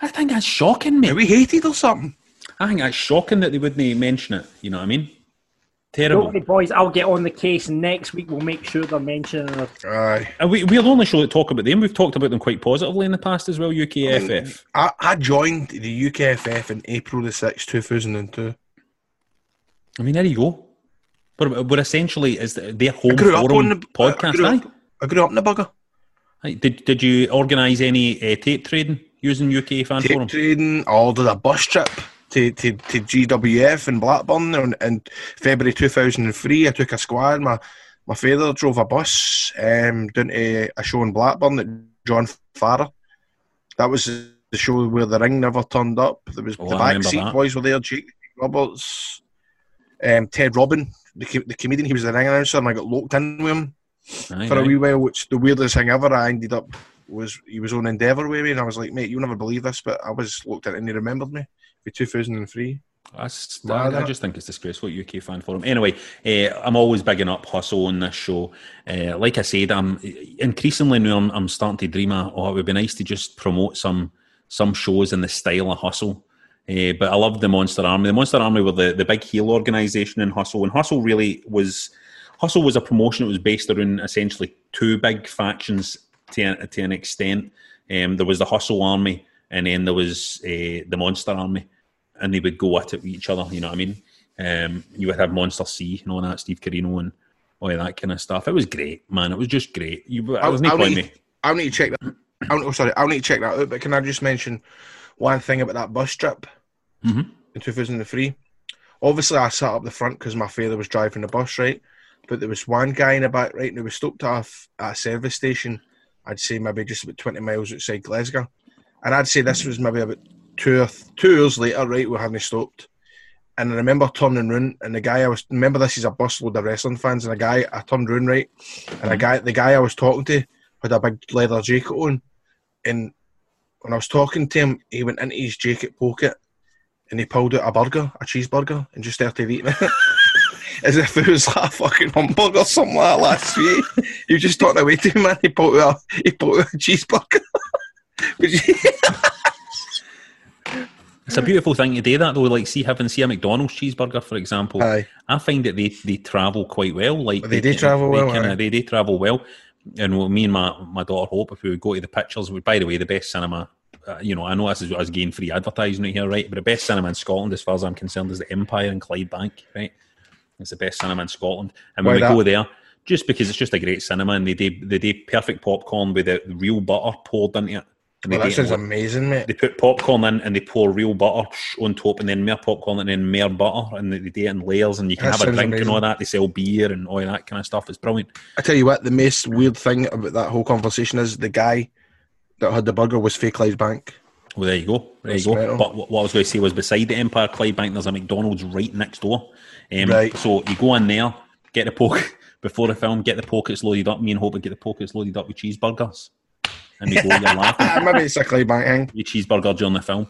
I think that's shocking, mate. Are we hated or something? I think that's shocking that they wouldn't mention it. You know what I mean? Terrible. Don't worry, boys. I'll get on the case next week. We'll make sure they're mentioning it. Aye. And we, we're the only show that talk about them. We've talked about them quite positively in the past as well, UKFF. I, I joined the UKFF in April the sixth, two thousand and two. I mean, there you go. But we're essentially is their home I grew up on forum the I podcast. grew, up, I grew up in the bugger. Did Did you organise any uh, tape trading using UK fan tape forum? trading. I ordered a bus trip to, to, to GWF in Blackburn in, in February 2003. I took a squad. My my father drove a bus um, down to a show in Blackburn that John Farrer. That was the show where the ring never turned up. There was Oh, the I back seat boys were there. Jake Roberts, um, Ted Robin, the, the comedian. He was the ring announcer, and I got locked in with him Aye, for a wee while, which the weirdest thing ever. I ended up was he was on Endeavour with me, and I was like, mate, you'll never believe this, but I was looked at and he remembered me for 2003. That's, Nah, I, I just think it's disgraceful UK fan forum. Anyway, uh, I'm always bigging up hustle on this show. Uh, like I said, I'm increasingly now I'm, I'm starting to dream of, oh, it would be nice to just promote some some shows in the style of hustle. Uh, but I love the Monster Army. The Monster Army were the, the big heel organisation in Hustle, and Hustle really was Hustle was a promotion that was based around essentially two big factions to, to an extent. Um, there was the Hustle Army, and then there was uh, the Monster Army, and they would go at it with each other. You know what I mean? Um, you would have Monster C and all that, Steve Corino and all that kind of stuff. It was great, man. It was just great. You, I was I'll need. I'll need to check that. I'll, oh, sorry, I'll need to check that out. But can I just mention one thing about that bus trip Mhm. in 2003? Obviously, I sat up the front because my father was driving the bus, right? But there was one guy in the back, right? And he was stopped off at a service station. I'd say maybe just about 20 miles outside Glasgow. And I'd say this was maybe about two or th- two hours later, right? We hadn't stopped. And I remember turning round, and the guy I was remember this is a busload of wrestling fans, and a guy I turned round right, and a mm-hmm. guy the guy I was talking to had a big leather jacket on, and when I was talking to him, he went into his jacket pocket and he pulled out a burger, a cheeseburger, and just started eating it. <laughs> As if it was like a fucking hamburger or something like that last week. Was just talking away to him, man. He put a, he put a cheeseburger. <laughs> <laughs> It's a beautiful thing to do that though. Like, see having see a McDonald's cheeseburger, for example. Aye. I find that they, they travel quite well. Like They do travel they well, kinda- aye. they do travel well. And what me and my, my daughter Hope, if we would go to the pictures, we by the way, the best cinema. Uh, you know, I know this is us getting free advertising right here, right? But the best cinema in Scotland, as far as I'm concerned, is the Empire in Clydebank, right? It's the best cinema in Scotland. And when Why we that? go there, just because it's just a great cinema, and they do they do perfect popcorn with the real butter poured into it. And well, that it amazing, mate. they put popcorn in and they pour real butter on top and then more popcorn and then more butter and they they do it in layers and you can That have a sounds drink and all that. They sell beer and all that kind of stuff. It's brilliant. I tell you what, the most weird thing about that whole conversation is the guy that had the burger was Fake Lives Bank. Well, there you go. There That's you go. metal. But what what I was going to say was beside the Empire Clydebank, there's a McDonald's right next door. Um, Right. So you go in there, get the poke <laughs> before the film, get the pockets loaded up. Me and Hope would get the pockets loaded up with cheeseburgers. And we go, you're laughing. <laughs> Maybe it's a Clydebank thing. Your cheeseburger during the film.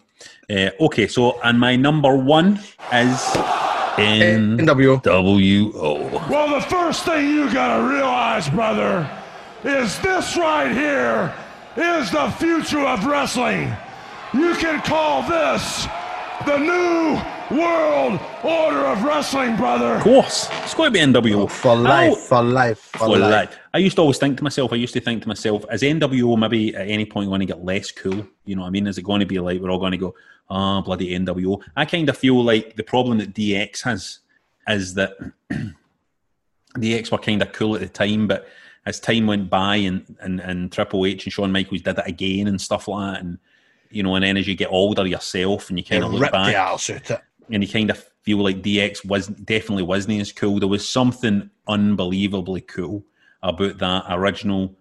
Uh, okay, so and my number one is in NWO. WO. Well, the first thing you gotta realize, brother, is this right here is the future of wrestling. you can call this the new world order of wrestling, brother. Of course, it's got to be NWO. Oh, for life, Oh, for life, for, for life. life. I used to always think to myself, I used to think to myself, is NWO maybe at any point going to get less cool? You know what I mean? Is it going to be like we're all going to go, oh, bloody NWO? I kind of feel like the problem that DX has is that <clears throat> DX were kind of cool at the time, but as time went by and, and, and Triple H and Shawn Michaels did it again and stuff like that, and you know, and then as you get older yourself and you kind It of look back, the arse out it. And you kind of feel like DX was definitely wasn't as cool. There was something unbelievably cool about that original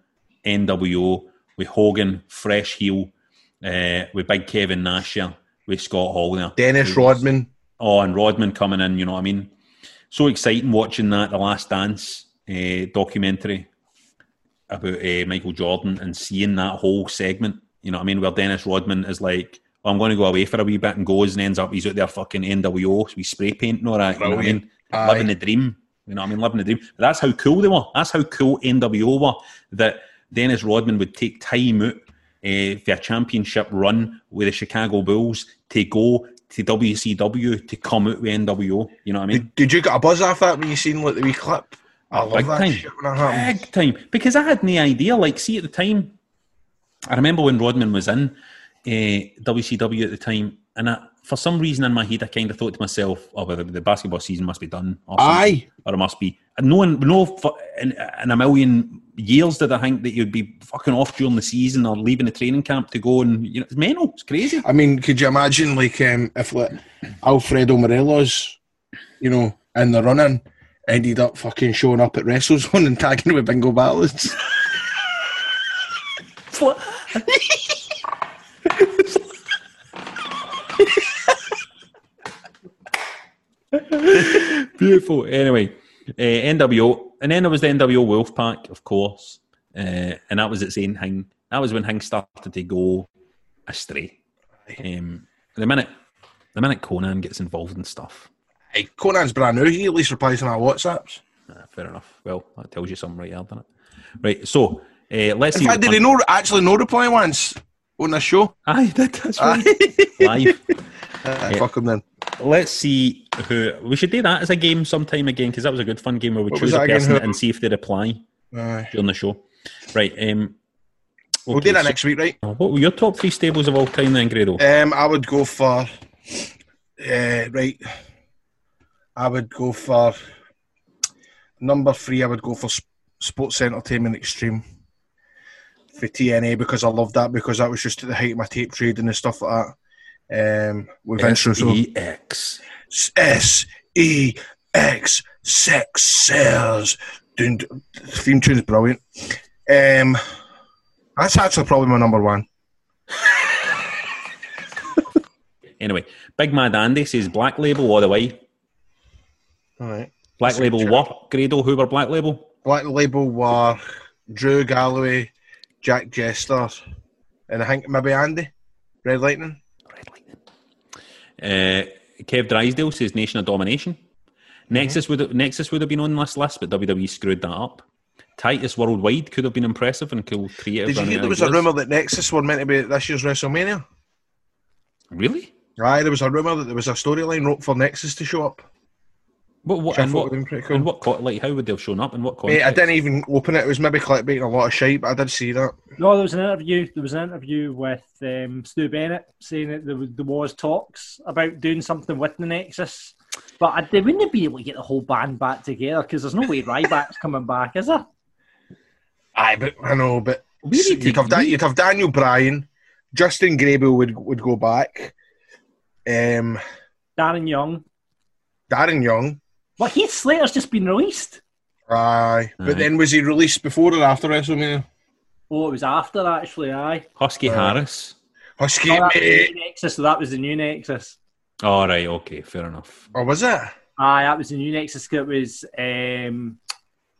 NWO with Hogan, fresh heel, uh, with Big Kevin Nash, here, with Scott Hall there. Dennis was- Rodman. Oh, and Rodman coming in, you know what I mean? So exciting watching that, The Last Dance uh, documentary about uh, Michael Jordan and seeing that whole segment, you know what I mean? Where Dennis Rodman is like, I'm going to go away for a wee bit and goes and ends up, he's out there fucking NWO, so we spray paint and all that, you know what I mean? Aye. Living the dream, you know what I mean? Living the dream. But that's how cool they were. That's how cool NWO were, that Dennis Rodman would take time out uh, for a championship run with the Chicago Bulls to go to WCW to come out with NWO. You know what I mean? Did, did you get a buzz off that when you seen like the wee clip? I love Big that time. shit when that. Big time. Because I had no idea. Like, see, at the time, I remember when Rodman was in WCW at the time, and I, for some reason in my head, I kind of thought to myself, "Oh, well, the, the basketball season must be done." off season, Aye. or it must be. And no one, no, fu- in, in a million years did I think that you'd be fucking off during the season or leaving the training camp to go and you know, it's mental. It's crazy. I mean, could you imagine like um, if like Alfredo Morelos, you know, in the running, ended up fucking showing up at WrestleZone and tagging with Bingo Ballance? <laughs> <laughs> Beautiful. Anyway, uh, NWO, and then there was the NWO Wolfpac, of course, uh, and that was its own thing. That was when things started to go astray. Um, the minute, the minute Konnan gets involved in stuff, Hey, Konnan's brand new. He at least replies to my WhatsApps. ah, fair enough. Well, that tells you something right there, doesn't it? Right. So uh, let's In see. fact, did he pun- no actually no reply once on this show? Aye, <laughs> that, that's right. Live. <laughs> Uh, Fuck him then. Let's see who we should do that as a game sometime again because that was a good fun game where we What choose was a that again? person and see if they reply Aye. during the show. Right. Um, We'll do that so- next week, right? What were your top three stables of all time then, Grado? Um, I would go for. Uh, right. I would go for number three. I would go for Sp- Sports Entertainment Extreme for TNA because I love that because that was just at the height of my tape trading and stuff like that. Um, with. S-E-X. S E X sex sells. Dun- dun- The theme tune's brilliant. Um, that's actually probably my number one. Anyway, Big Mad Andy says Black Label all the way. All right. Black Label what? Grado, who were Black Label? Black Label were Drew Galloway, Jack Jester, and I think maybe Andy, Red Lightning. Red Uh, Kev Drysdale says Nation of Domination. Mm-hmm. Nexus would Nexus would have been on this list, but WWE screwed that up. Titus Worldwide could have been impressive and cool creative. Did you hear there was a rumour that Nexus were meant to be at this year's WrestleMania? Really? Aye, there was a rumour that there was a storyline wrote for Nexus to show up. What? What? And what? would have been pretty cool. And what? co- Like, how would they have shown up? And what? Mate, I didn't even open it. It was maybe clickbait and a lot of shite, but I did see that. No, there was an interview. There was an interview with um, Stu Bennett saying that there was, there was talks about doing something with the Nexus, but I, they wouldn't be able to get the whole band back together because there's no way Ryback's coming back, is there? Aye, but I know, but We you'd to- have, Da- you'd have Daniel Bryan, Justin Gabriel would would go back, um, Darren Young. Darren Young. But Heath Slater's just been released. Aye, but Aye. then was he released before or after WrestleMania? Oh, it was after actually. Aye. Husky Harris. Husky, Oh, that was mate. Nexus. So that was the new Nexus. All right. Okay. Fair enough. Or was it? Aye, that was the new Nexus. It was um,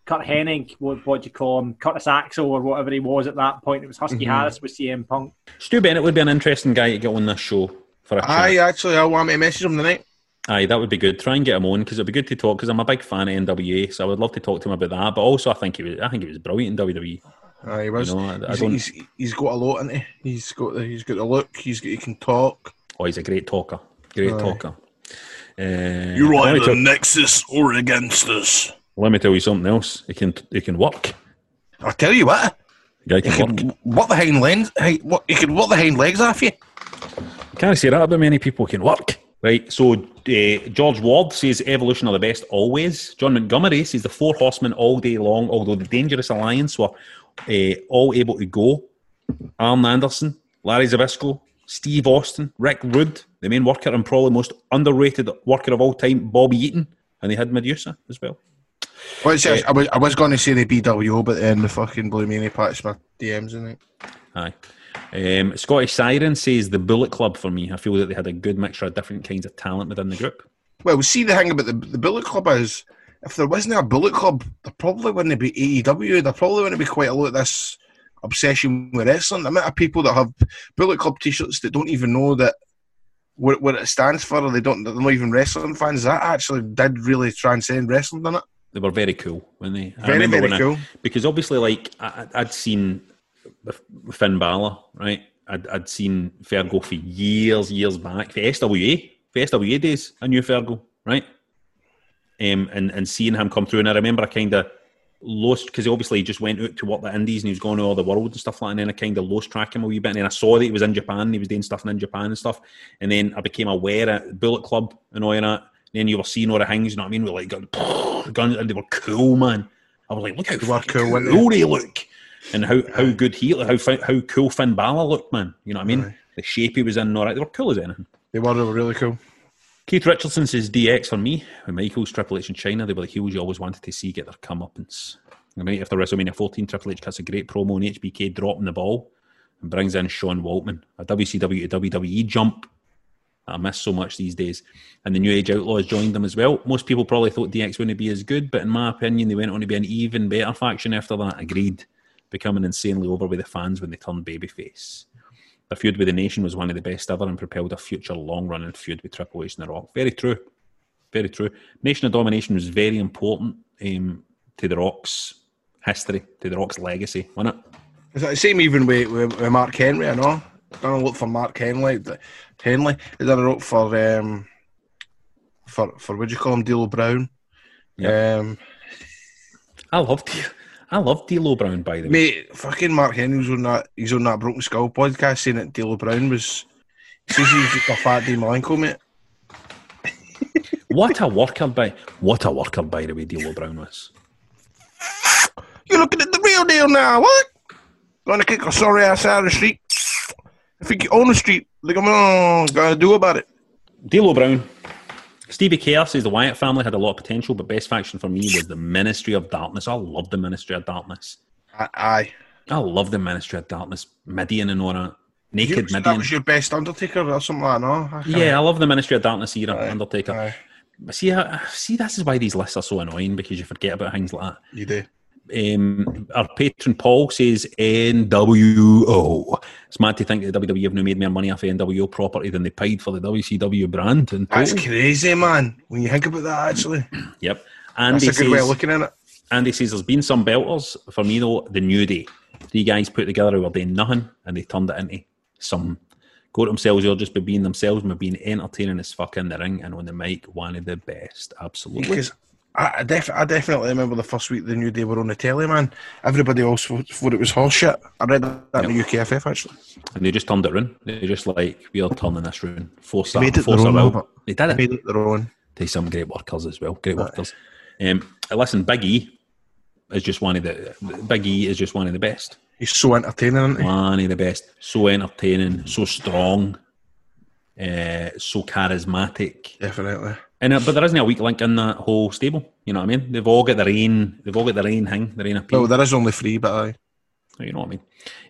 Curt Hennig. What what do you call him? Curtis Axel or whatever he was at that point. It was Husky Mhm. Harris with CM Punk. Stu Bennett would be an interesting guy to get on this show for a chat. Aye, actually, I want me to message him tonight. Aye, that would be good. Try and get him on because it'd be good to talk. Because I'm a big fan of NWA, so I would love to talk to him about that. But also, I think he was, I think he was brilliant in WWE. Aye, he was. You know, I- I he's, don't- he's, he's got a lot in it. He's got the, he's got the look. He's got, he can talk. Oh, he's a great talker. Great Aye. talker. Uh, You're let either tell- Nexus or against us. Let me tell you something else. He can he can work. I tell you what, The guy he can work. can what the hind legs. Hey, what he can what the hind legs off you. Can't say that about many people can work. Right. So uh, George Ward says evolution are the best always. John Montgomery says the four horsemen all day long, although the dangerous alliance were uh, all able to go. Arn Anderson, Larry Zbyszko, Steve Austin, Rick Rude, the main worker and probably most underrated worker of all time, Bobby Eaton, and they had Medusa as well. Well, it's, I was I was going to say the BWO, but then the fucking Blue me patched my DMs in it. Aye. Um, Scottish Siren says the Bullet Club for me. I feel that they had a good mixture of different kinds of talent within the group. Well, see the thing about the the Bullet Club is if there wasn't a Bullet Club, there probably wouldn't be AEW. There probably wouldn't be quite a lot of this obsession with wrestling. The amount of people that have Bullet Club T-shirts that don't even know that what, what it stands for, or they don't, they're not even wrestling fans. That actually did really transcend wrestling, didn't it? They were very cool when they. I Very, remember very when I- cool. because obviously, like I, I'd seen Finn Balor, right? I'd, I'd seen Fergo for years, years back for SWA, for SWA days. I knew Fergo, right? Um, and and seeing him come through, and I remember I kind of lost because he obviously just went out to work the Indies and he was going to all the world and stuff like that. And then I kind of lost track of him a wee bit. And then I saw that he was in Japan, and he was doing stuff in Japan and stuff. And then I became aware at Bullet Club and all that. then you were seeing all the things, you know what I mean? With like gun- guns, and they were cool, man. I was like, look how They were cool, cool they look, and how how good he, how how cool Finn Balor looked, man. You know what I mean? The shape he was in, all. They were cool as anything. They were, they were really cool. Keith Richardson says DX for me. When Michaels, Triple H, and Chyna, they were the heels you always wanted to see get their comeuppance. Right after WrestleMania 14, Triple H cuts a great promo on HBK dropping the ball and brings in Sean Waltman, a WCW to WWE jump that I miss so much these days. And the New Age Outlaws joined them as well. Most people probably thought DX wouldn't be as good, but in my opinion, they went on to be an even better faction after that. Agreed. Becoming insanely over with the fans when they turned babyface. The feud with the Nation was one of the best ever and propelled a future long running feud with Triple H and The Rock. Very true. Very true. Nation of Domination was very important um, to The Rock's history, to The Rock's legacy, wasn't it? It's like the same even with, with, with Mark Henry, I know. Done a lot for Mark Henley. Henley. He done a lot for um for for what do you call him, D'Lo Brown. Um I love loved I loved D'Lo Brown by the way. Mate, fucking Mark Henry's on that he's on that Broken Skull podcast saying that D'Lo Brown was says he's just a fat Dean Malenko, mate. What a worker by what a worker by the way D'Lo Brown was. You're looking at the real deal now, what? Gonna kick a sorry ass out of the street. If you own the street, look on, gotta do about it. D'Lo Brown. Stevie Kerr says the Wyatt family had a lot of potential, but best faction for me was the Ministry of Darkness. I love the Ministry of Darkness. Aye. I love the Ministry of Darkness. Mideon and all that. You, Naked that Mideon. was your best Undertaker or something like that, no? I Yeah, I love the Ministry of Darkness era, Undertaker. aye. See, I, see, this is why these lists are so annoying because you forget about things like that. You do. Um, our patron Paul says NWO. It's mad to think that WWE have now made more money off NWO property than they paid for the WCW brand. And That's crazy, man. When you think about that, actually. Yep. Andy That's a good says, way of looking at it. Andy says there's been some belters. For me though, the New Day. Three guys put together who were doing nothing and they turned it into some go to themselves or just by being themselves and by being entertaining as fuck in the ring and on the mic, one of the best. Absolutely. Because I, def- I definitely remember the first week the New Day were on the telly, man. Everybody else thought it was horse shit. I read that in the UKFF, actually. And they just turned it round. They just like we are turning this round. Force They that, made it force their own, out. They did it. Made it their own. They some great workers as well. Great workers. Um, listen, Big E is just one of the Big E is just one of the best. He's so entertaining, isn't he? One of the best. So entertaining, so strong, uh, so charismatic. Definitely. And uh, but there isn't a weak link in that whole stable. You know what I mean? They've all got their own. They've all got their own thing. Their own appeal. Well, there is only three, but I. You know what I mean?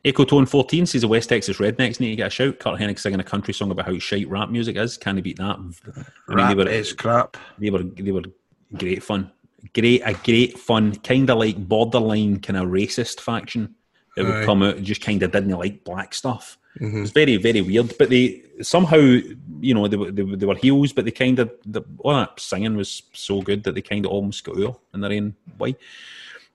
Ecotone 14 says the West Texas Rednecks need to get a shout. Curt Hennig singing a country song about how shite rap music is. Can he beat that? I mean, Rap they were, is crap. They were, they were great fun. Great, a great fun, kind of like borderline kind of racist faction that would Aye. come out and just kind of didn't like black stuff. Mhm. It's very, very weird. But they somehow, you know, they, were- they, were- they were heels, but they kind of, the, all that singing was so good that they kind of almost got over in their own way.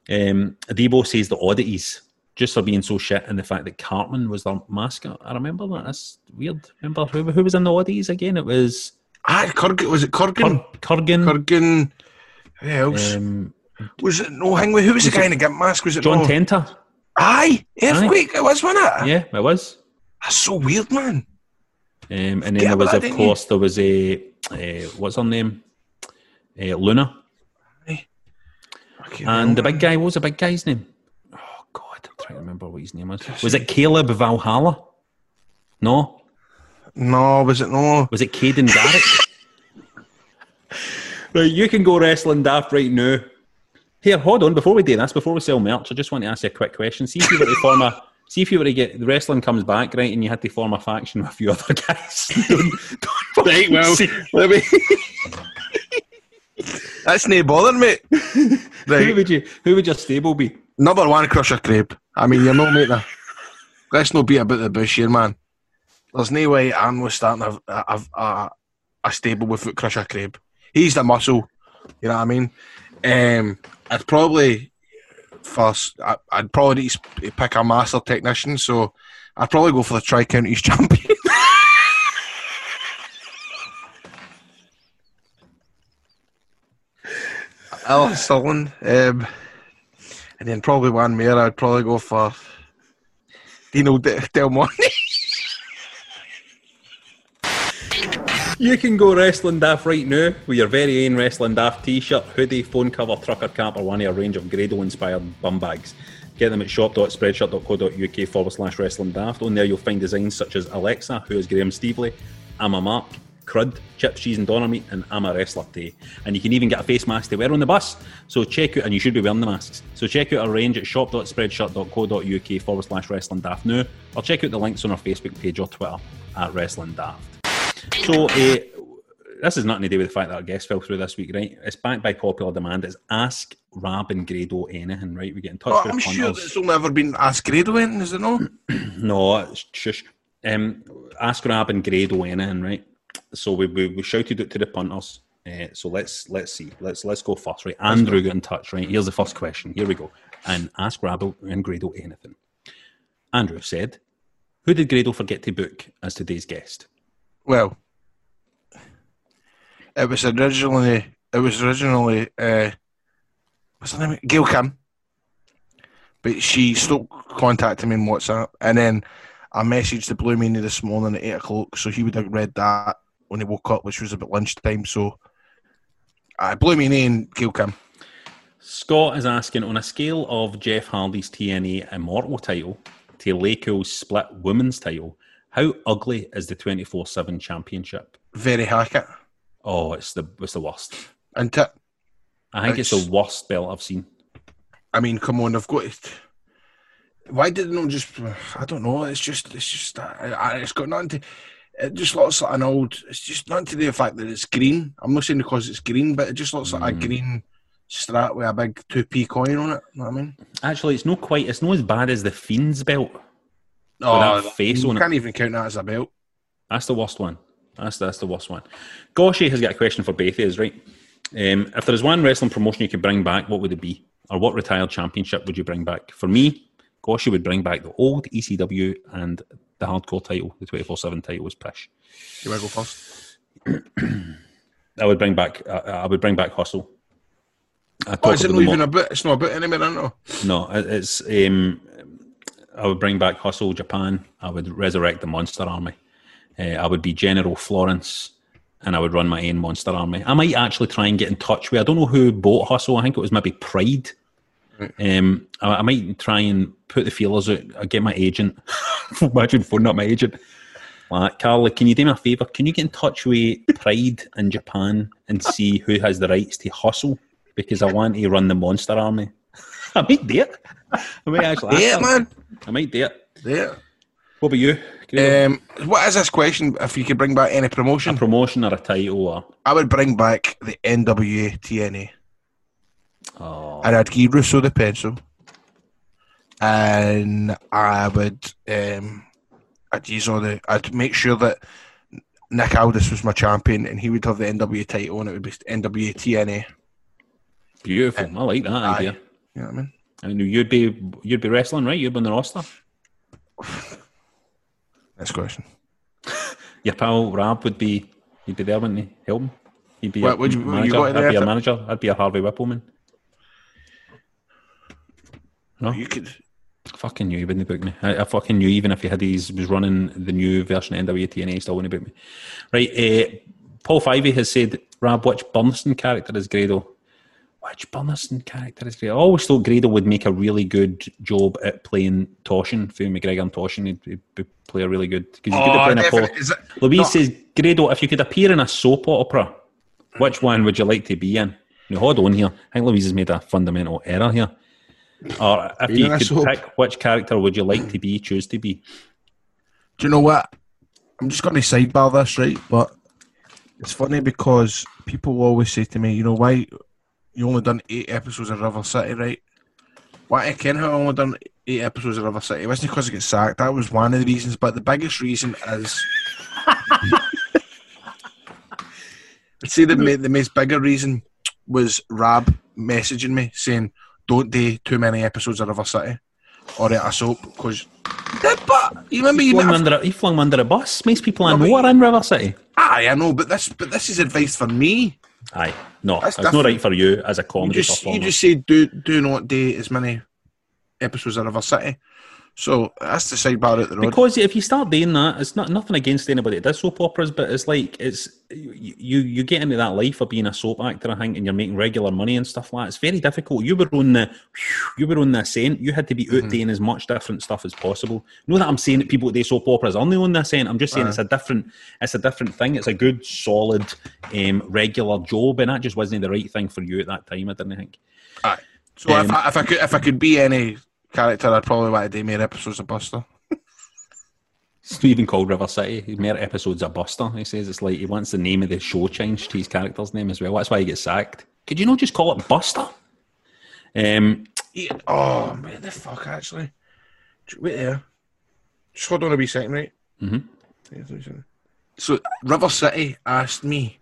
Um, Debo says the oddities. just for being so shit, and the fact that Cartman was their mascot. I remember that. That's weird. Remember who, who was in the Oddies again? It was Ah, Kurgan, was it Kurgan? Kur- Kurgan. Kurgan. Who else? Um, was it no hang with who was, the guy in the gimp mask? Was it John no? Tenta. Aye, earthquake. It was, wasn't it? Yeah, it was. That's so weird, man. Um, and then there was, of that, course, there was a uh, what's her name, uh, Luna, and the big guy. What was the big guy's name? Oh God, I'm trying to remember what his name was. Was it Caleb Valhalla? No. No, was it no? Was it Caden Garrett? <laughs> right, you can go wrestling daft right now. Here, hold on. Before we do this, before we sell merch, I just want to ask you a quick question. See if you were to form a. See if you were to get the wrestling comes back right, and you had to form a faction with a few <laughs> other guys. Don't- <laughs> don't Right, well, see- let me. <laughs> That's no bother, mate. who would you? Who would your stable be? number one, Crusher Crab. I mean, you're not making a. Let's not beat about the bush here, man. There's no way I'm was starting a, a, a, a stable with Crusher Crab. He's the muscle. You know what I mean? Um, I'd probably first. I, I'd probably pick a master technician. So I'd probably go for the Tri Counties <laughs> champion. Alan Sullen. Um, and then probably one more. I'd probably go for Dino De- Del Monte. You can go wrestling daft right now with your very own wrestling daft t-shirt, hoodie, phone cover, trucker cap, or one of a range of Grado-inspired bum bags. Get them at shop.spreadshirt.co.uk forward slash wrestling daft. On there you'll find designs such as Alexa, who is Graham Stevely, I'm a Mark, Crud, Chips, Cheese and Doner Meat, and I'm a Wrestler Day. And you can even get a face mask to wear on the bus. So check out, and you should be wearing the masks. So check out our range at shop.spreadshirt.co.uk forward slash wrestling daft now, or check out the links on our Facebook page or Twitter at wrestling daft. So, uh, this is nothing to do with the fact that our guest fell through this week, right? It's backed by popular demand. It's Ask Rab and Grado anything, right? We get in touch Oh, with I'm sure punters. it's only ever been asked Grado in, is it not? <clears throat> No, it's shush. Um, Ask Rab and Grado anything, right? So we, we, we shouted it to the punters. Uh, so let's let's see. Let's let's go first, right? Andrew got in touch, right? Here's the first question. Here we go. And Ask Rab and Grado anything. Andrew said, "Who did Grado forget to book as today's guest?" Well, it was originally it was originally uh, what's her name? Gail Kim, but she stopped contacting me on WhatsApp, and then I messaged the Blue Meanie this morning at eight o'clock, so he would have read that when he woke up, which was about lunchtime. So, I Blue Meanie and Gail Kim. Scott is asking on a scale of Jeff Hardy's TNA Immortal title to Lako's split women's title, how ugly is the 24 7 championship? Very Hackett. Oh, it's the it's the worst. And t- I think it's, It's- the worst belt I've seen. I mean, come on, I've got it. Why did it not just? I don't know. It's just, it's just, I, I, it's got nothing to. It just looks like an old. It's just nothing to do with the fact that it's green. I'm not saying because it's green, but it just looks like a Mm. green strap with a big two p coin on it. You know what I mean? Actually, it's not quite, it's not as bad as the Fiend's belt. Oh, that face on it. can't even count that as a belt. That's the worst one. That's that's the worst one. Goshy has got a question for both of us, right? Um, if there is one wrestling promotion you could bring back, what would it be? Or what retired championship would you bring back? For me, Goshy would bring back the old ECW and the hardcore title, the 24 7 title was pish. You want to go first? I would bring back. I, I would bring back Hustle. I Oh, is it not even a bit? It's not a bit anymore, I know. No, it's. Um, I would bring back Hustle Japan. I would resurrect the Monster Army. Uh, I would be General Florence, and I would run my own Monster Army. I might actually try and get in touch with. I don't know who bought Hustle. I think it was maybe Pride. Um, I, I might try and put the feelers out. I get my agent. Imagine phoning up my agent. Like, Carly, can you do me a favour? Can you get in touch with Pride in Japan and see who has the rights to hustle? Because I want to run the Monster Army. <laughs> I might do it. <laughs> I might actually. Yeah, man. I might do it. Yeah. What about you? Um, what is this question? If you could bring back any promotion, a promotion or a title or I would bring back the NWA TNA. oh, and I'd give Russo the pencil, and I would um, I'd use all the I'd make sure that Nick Aldis was my champion, and he would have the NWA title, and it would be NWA TNA. beautiful. I like that idea. You know what I mean? I knew you'd be you'd be wrestling, right? You'd be on the roster. Next question. <laughs> Your pal Rab would be he'd be there, wouldn't he? Help him. He'd be What- would you- would you manager. I'd be your manager. I'd be a Harvey Wippleman. No, You could. fucking knew he wouldn't book me. I, I fucking knew even if he had his was running the new version of NWA TNA, he still wouldn't book me. Right, uh, Paul Fivey has said, Rab, which Burnistoun character is Grado? Which Burnistoun character is Grado? I always thought Grado would make a really good job at playing Toshin, for McGregor and Toshin. He'd, he'd play a really good. Because Oh, at playing a Paul. Is it- Louise no. says, Grado, if you could appear in a soap opera, which hmm. one would you like to be in? Now, hold on here. I think Louise has made a fundamental error here. Or if you in could pick which character would you like to be, choose to be? Do you know what? I'm just going to sidebar this, right? But it's funny because people always say to me, you know, why you only done eight episodes of River City, right? Why I ken how I only done eight episodes of River City. It wasn't because I got sacked. That was one of the reasons. But the biggest reason is. <laughs> I'd say the, the most bigger reason was Rab messaging me saying, don't do too many episodes of River City or at a soap because. But you remember He you flung, have under a, he flung under a bus. Most people I No, know are in River City. Aye, I know, but this but this is advice for me. Aye, no, That's it's not right for you as a You comedy just performer. you just say do do not do as many episodes of River City. So that's the sidebar at the road. Because if you start doing that, it's not nothing against anybody that does soap operas, but it's like it's you you, get into that life of being a soap actor, I think, and you're making regular money and stuff like that. It's very difficult. You were on the you were on the ascent. You had to be Mm-hmm. out doing as much different stuff as possible. Know that I'm saying that people that do soap operas are only on the ascent. I'm just saying Aye. it's a different it's a different thing. It's a good, solid, um, regular job, and that just wasn't the right thing for you at that time. I didn't think. Aye. So if, Um, I, if I could if I could be any character, I'd probably want to do more episodes of Buster. It's even called River City. More episodes of Buster. He says it's like he wants the name of the show changed to his character's name as well. That's why he gets sacked. Could you not just call it Buster? Um, Yeah, Oh, where the fuck actually? Wait there. Just hold on a wee second, right? Mhm. So River City asked me,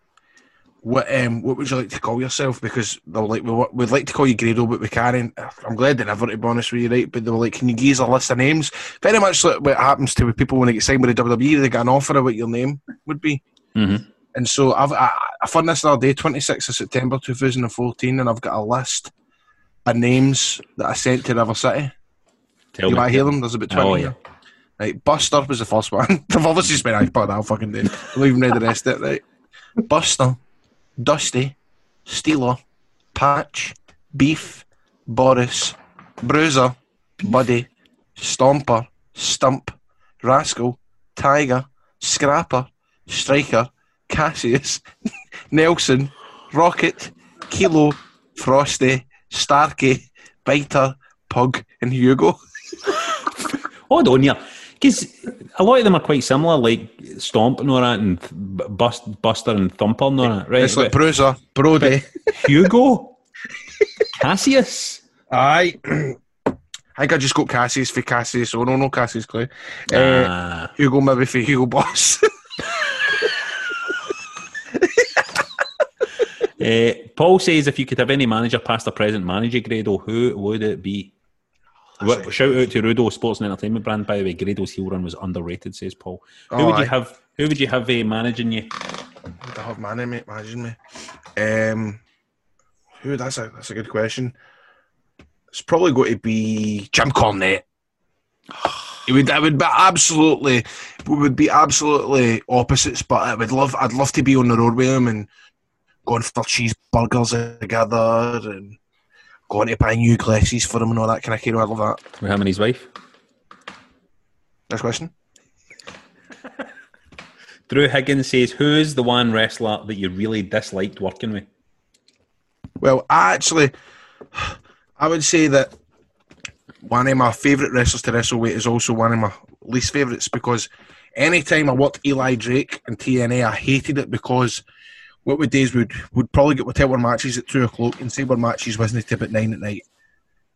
"What um, what would you like to call yourself?" Because they were like, we we'd like to call you Grado, but we can't." I'm glad they never, to be honest with you, right? But they were like, "Can you give us a list of names?" Very much like what happens to people when they get signed with the WWE. They get an offer of what your name would be. mhm. And so I've I, I found this the other day, 26th of September 2014, and I've got a list of names that I sent to River City. Tell you might hear them. There's about 20. Oh, here. Right, Buster was the first one. <laughs> I've obviously spent I put that fucking day. I've even read the rest of it, right? Buster, Dusty, Steeler, Patch, Beef, Boris, Bruiser, Buddy, Stomper, Stump, Rascal, Tiger, Scrapper, Striker, Cassius, <laughs> Nelson, Rocket, Kilo, Frosty, Starkey, Biter, Pug, and Hugo. <laughs> Hold on here. Because a lot of them are quite similar, like Stomp and all that, and Bust, Buster and Thumper and all that, right? It's like But Bruiser, Brody. Hugo, Cassius. Aye. <clears throat> I think I just got Cassius for Cassius. Oh no, no Cassius Clay. Uh, Ah. Hugo maybe for Hugo Boss. <laughs> <laughs> Uh, Paul says if you could have any manager, past or present, manager Grado, who would it be? Wh- Shout out to Rudo Sports and Entertainment Brand. By the way, Grado's heel run was underrated, says Paul. Who Oh, would you have? Who would you have uh, managing you? Would I have man mate managing me? Um, who? That's a that's a good question. It's probably going to be Jim Cornette. It would. I would be absolutely. We would be absolutely opposites, but I would love. I'd love to be on the road with him and going for cheeseburgers together and going to buy new glasses for him and all that kind of kid. I love that. With him and his wife. Next question. Drew Higgins says, "Who is the one wrestler that you really disliked working with?" Well, actually, I would say that one of my favourite wrestlers to wrestle with is also one of my least favourites because anytime I worked Eli Drake and TNA, I hated it because what do is we'd, would probably get hotel matches at two o'clock and say our matches wasn't tip at nine at night.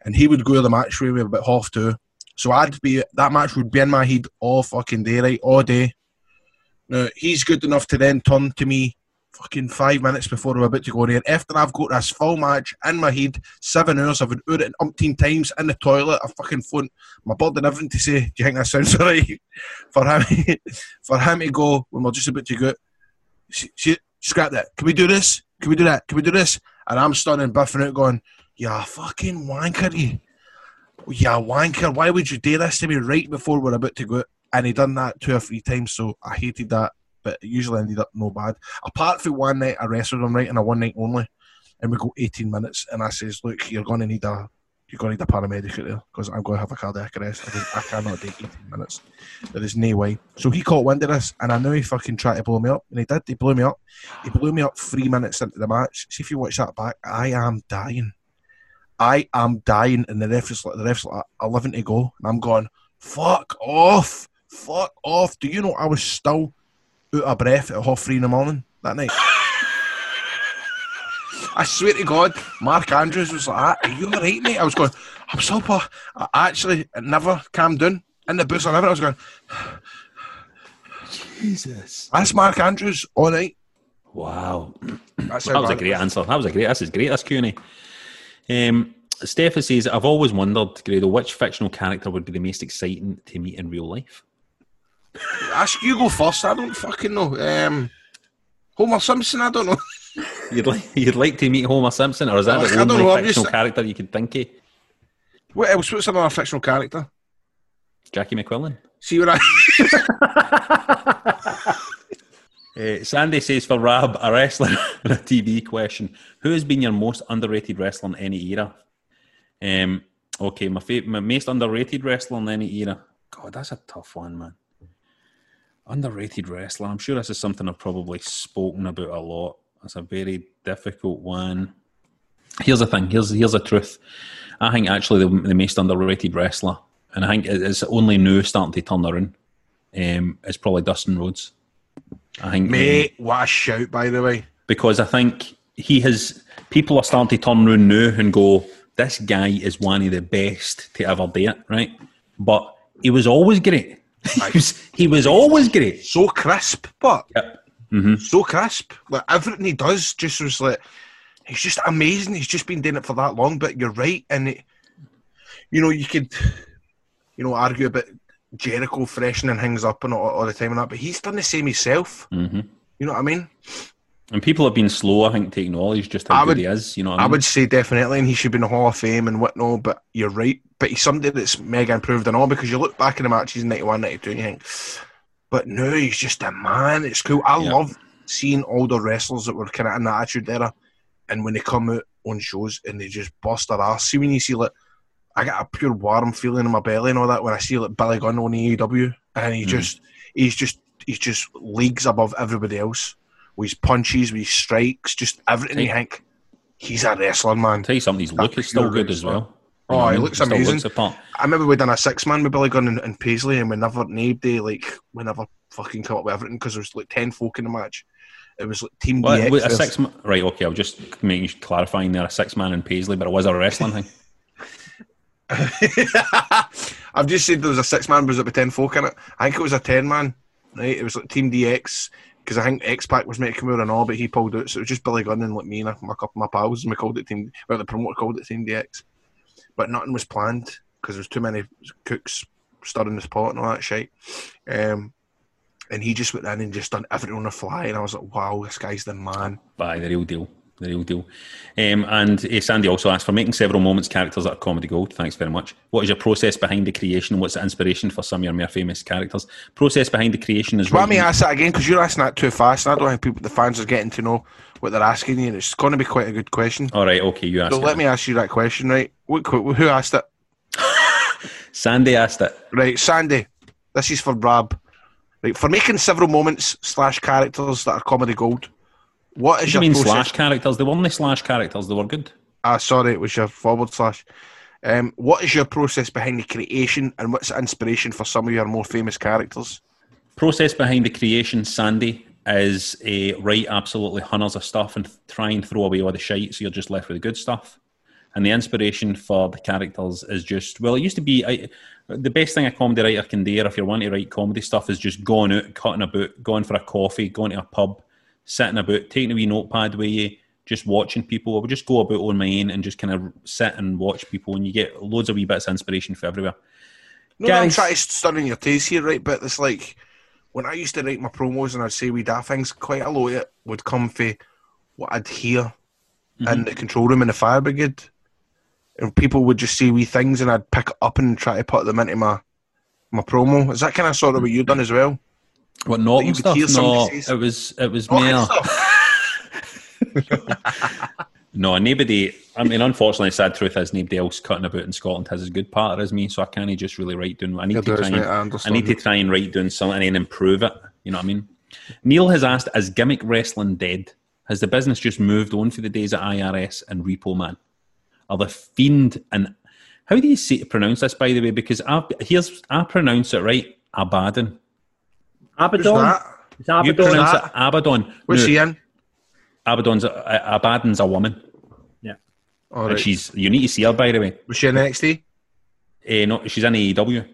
And he would go to the match me about half two. So I'd be, that match would be in my head all fucking day, right? All day. Now, he's good enough to then turn to me fucking five minutes before we're about to go in here. After I've got this full match in my head, seven hours, I've been it umpteen times in the toilet, a fucking phone, my bird and everything to say, do you think that sounds <laughs> alright? For him, <laughs> for him to go when we're just about to go, she, she, scrap that. Can we do this? Can we do that? Can we do this? And I'm standing buffing out going, yeah, fucking wanker, you. Yeah, wanker. Why would you do this to me right before we're about to go? And he done that two or three times, so I hated that. But it usually ended up no bad. Apart from one night, I wrestled him right in a one night only, and we go 18 minutes. And I says, "Look, you're going to need a, you're going to need a paramedic there because I'm going to have a cardiac arrest. I, I cannot take 18 minutes. There is no way." So he caught wind of this, and I knew he fucking tried to blow me up, and he did. He blew me up. He blew me up three minutes into the match. See if you watch that back, I am dying. I am dying, and the referee's like the referee's like eleven to go, and I'm going, fuck off, fuck off. Do you know I was still out of breath at half three in the morning that night? I swear to God, Mark Andrews was like, "Ah, "Are you alright, mate?" I was going, "I'm sober." I actually never calmed down in the booth. I never. I was going, Jesus. "That's Mark Andrews, all right." Wow. That's That was a great answer. That was a great. This is great. That's Q&A. Um, Steph says, I've always wondered, Grado, which fictional character would be the most exciting to meet in real life? Ask you go first. I don't fucking know. Um, Homer Simpson. I don't know. <laughs> You'd like you'd like to meet Homer Simpson, or is that the only know, fictional character you can think of? What else? What's another fictional character? Jackie McQuillan. See what I. Uh, <laughs> Sandy says for Rab, a wrestler <laughs> and a TV question. Who has been your most underrated wrestler in any era? Um, okay, my, fa- my most underrated wrestler in any era. God, that's a tough one, man. Underrated wrestler. I'm sure this is something I've probably spoken about a lot. It's a very difficult one. Here's the thing. Here's here's the truth. I think actually the, the most underrated wrestler, and I think it- it's only now starting to turn around. Um, is probably Dustin Rhodes. I think um, Mate, what a shout, by the way. because I think he has people are starting to turn around now and go, this guy is one of the best to ever do it, right? But he was always great. He, was, he was always great. So crisp, but Yep. hmm so crisp. Like everything he does just was like he's just amazing. He's just been doing it for that long. But you're right, and it, you know you could, you know, argue about Jericho freshening things up and all, all the time and that, but he's done the same himself. hmm You know what I mean? And people have been slow, I think, to acknowledge just how I good he is. You know I I would say definitely, and he should be in the Hall of Fame and whatnot. But you're right. But he's somebody that's mega improved and all because you look back in the matches in 91, 92 and you think, but no, he's just a man. It's cool. I Yeah. love seeing older wrestlers that were kind of in that attitude era, and when they come out on shows and they just bust their ass. See when you see like, I get a pure warm feeling in my belly and all that when I see like Billy Gunn on AEW, and he Mhm. just, he's just, he's just leagues above everybody else with his punches, with his strikes, just everything. You think he's a wrestler, man. I'll tell you something, his look is still good as well. Oh, You know what I he mm-hmm. looks Still amazing. looks. I remember we done a six man with Billy Gunn and, and Paisley, and we never named day like we never fucking come up with everything because there was like ten folk in the match. It was like Team What, DX. wait, a six ma- right? Okay, I'll just making clarifying there. A six man in Paisley, but it was a wrestling thing. <laughs> I've just said there was a six man, but was it with ten folk in it? I think it was a ten man. Right, it was like Team DX because I think X Pac was meant to out and all, but he pulled out, so it was just Billy Gunn and like me and a, couple of my pals, and we called it Team. Well, the promoter called it Team DX, but nothing was planned because there was too many cooks stirring the pot and all that shit. Um, and he just went in and just done everything on the fly, and I was like, wow, this guy's the man. By the real deal. The real deal. Um, and uh, Sandy also asked for making several moments characters that are comedy gold. Thanks very much. What is your process behind the creation? What's the inspiration for some of your more famous characters? Process behind the creation is Let me ask that again because you're asking that too fast, and I don't think people, the fans, are getting to know what they're asking you, and it's going to be quite a good question. All right, okay, you asked So let me ask you that question, right? What, who asked it? <laughs> Sandy asked it. Right, Sandy. This is for Rab. Right, for making several moments slash characters that are comedy gold. What What is you your mean process? slash characters? They weren't slash characters, they were good. Ah, sorry, it was your forward slash. Um, what is your process behind the creation, and what's the inspiration for some of your more famous characters? Process behind the creation, Sandy, is a write absolutely hundreds of stuff and try and throw away all the shite so you're just left with the good stuff. And the inspiration for the characters is just, well, it used to be I, the best thing a comedy writer can do if you're wanting to write comedy stuff is just going out, cutting about, going for a coffee, going to a pub, sitting about, taking a wee notepad with you, just watching people. I would just go about on my own and just kind of sit and watch people, and you get loads of wee bits of inspiration for everywhere. No, I'm trying to stir in your taste here, right? But it's like when I used to write my promos and I'd say we daft things, quite a lot of it would come from what I'd hear in mm-hmm. the control room in the fire brigade. And people would just say wee things and I'd pick it up and try to put them into my my promo. Is that kind of sort of what you've done as well? What not you stuff? No, say it was it was mere. stuff. <laughs> No, nobody. I mean, unfortunately, sad truth is nobody else cutting about in Scotland has as good part as me. So I can't just really write down. I need Yeah, to try. is, And, I I, need to try and write down something and improve it. You know what I mean? Neil has asked: Is gimmick wrestling dead? Has the business just moved on for the days of IRS and Repo Man? Are the fiend and how do you say, pronounce this by the way? Because I here's I pronounce it right. Abaddon. Who's Abaddon. that? It's You Abaddon. pronounce that? it Abaddon. What's No, he in? Abaddon's a, Abaddon's a woman, All and she's you need to see her by the way. Was she in NXT? Eh, no, she's in AEW.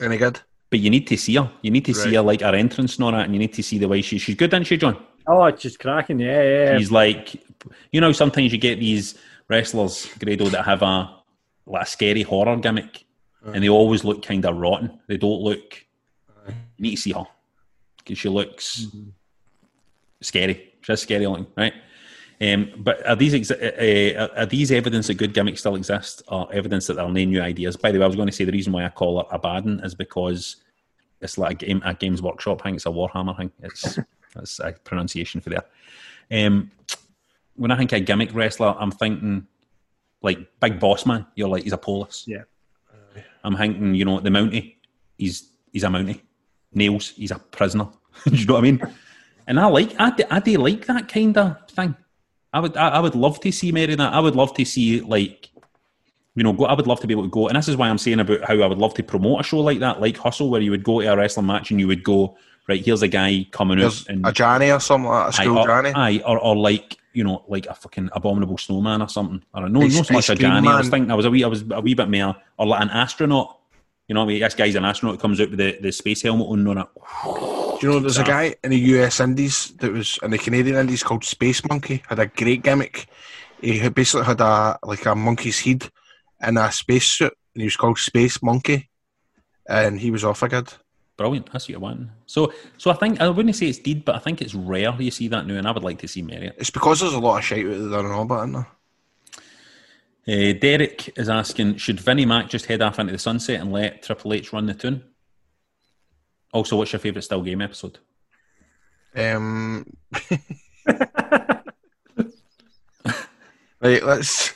Any good? But you need to see her. You need to see her like her entrance and all that, and you need to see the way she she's good, isn't she, John? Oh, it's just cracking. Yeah, yeah. She's like, you know, sometimes you get these wrestlers, Grado, that have a like a scary horror gimmick, and they always look kind of rotten. They don't look. You need to see her because she looks scary. She's scary looking, right? Um, but are these ex- uh, uh, are these evidence that good gimmicks still exist, or evidence that there are no new ideas? By the way, I was going to say the reason why I call it a Abaddon is because it's like a game, a Games Workshop thing. It's a Warhammer thing. It's <laughs> that's a pronunciation for there. Um, when I think a gimmick wrestler, I'm thinking like Big Boss Man. You're like he's a Polis. Yeah. I'm thinking, you know, the Mountie. He's he's a Mountie. Nails. He's a prisoner. <laughs> Do you know what I mean? And I like I I do like that kind of thing. I would I, I would love to see Mary that. I would love to see like you know, go, I would love to be able to go, and this is why I'm saying about how I would love to promote a show like that, like Hustle, where you would go to a wrestling match and you would go, right, here's a guy coming There's out and a Johnny or something like a Aye, school or, Johnny. aye, or, or like you know, like a fucking abominable snowman or something. Or no, Ice- not so much a Johnny. I was thinking I was a wee, I was a wee bit more, or like an astronaut. You know, what I mean, this guy's an astronaut comes out with the, the space helmet on on it. Do you know there's a guy in the US Indies that was in the Canadian Indies called Space Monkey, had a great gimmick. He basically had a like a monkey's head in a spacesuit and he was called Space Monkey. And he was off again. Brilliant. That's what you're. So, so I think I wouldn't say it's deed, but I think it's rare you see that now, and I would like to see Marriott. It's because there's a lot of shit out there and all about, isn't there? Uh, Derek is asking, should Vinnie Mac just head off into the sunset and let Triple H run the tune? Also, what's your favourite still game episode? Um, <laughs> right, let's.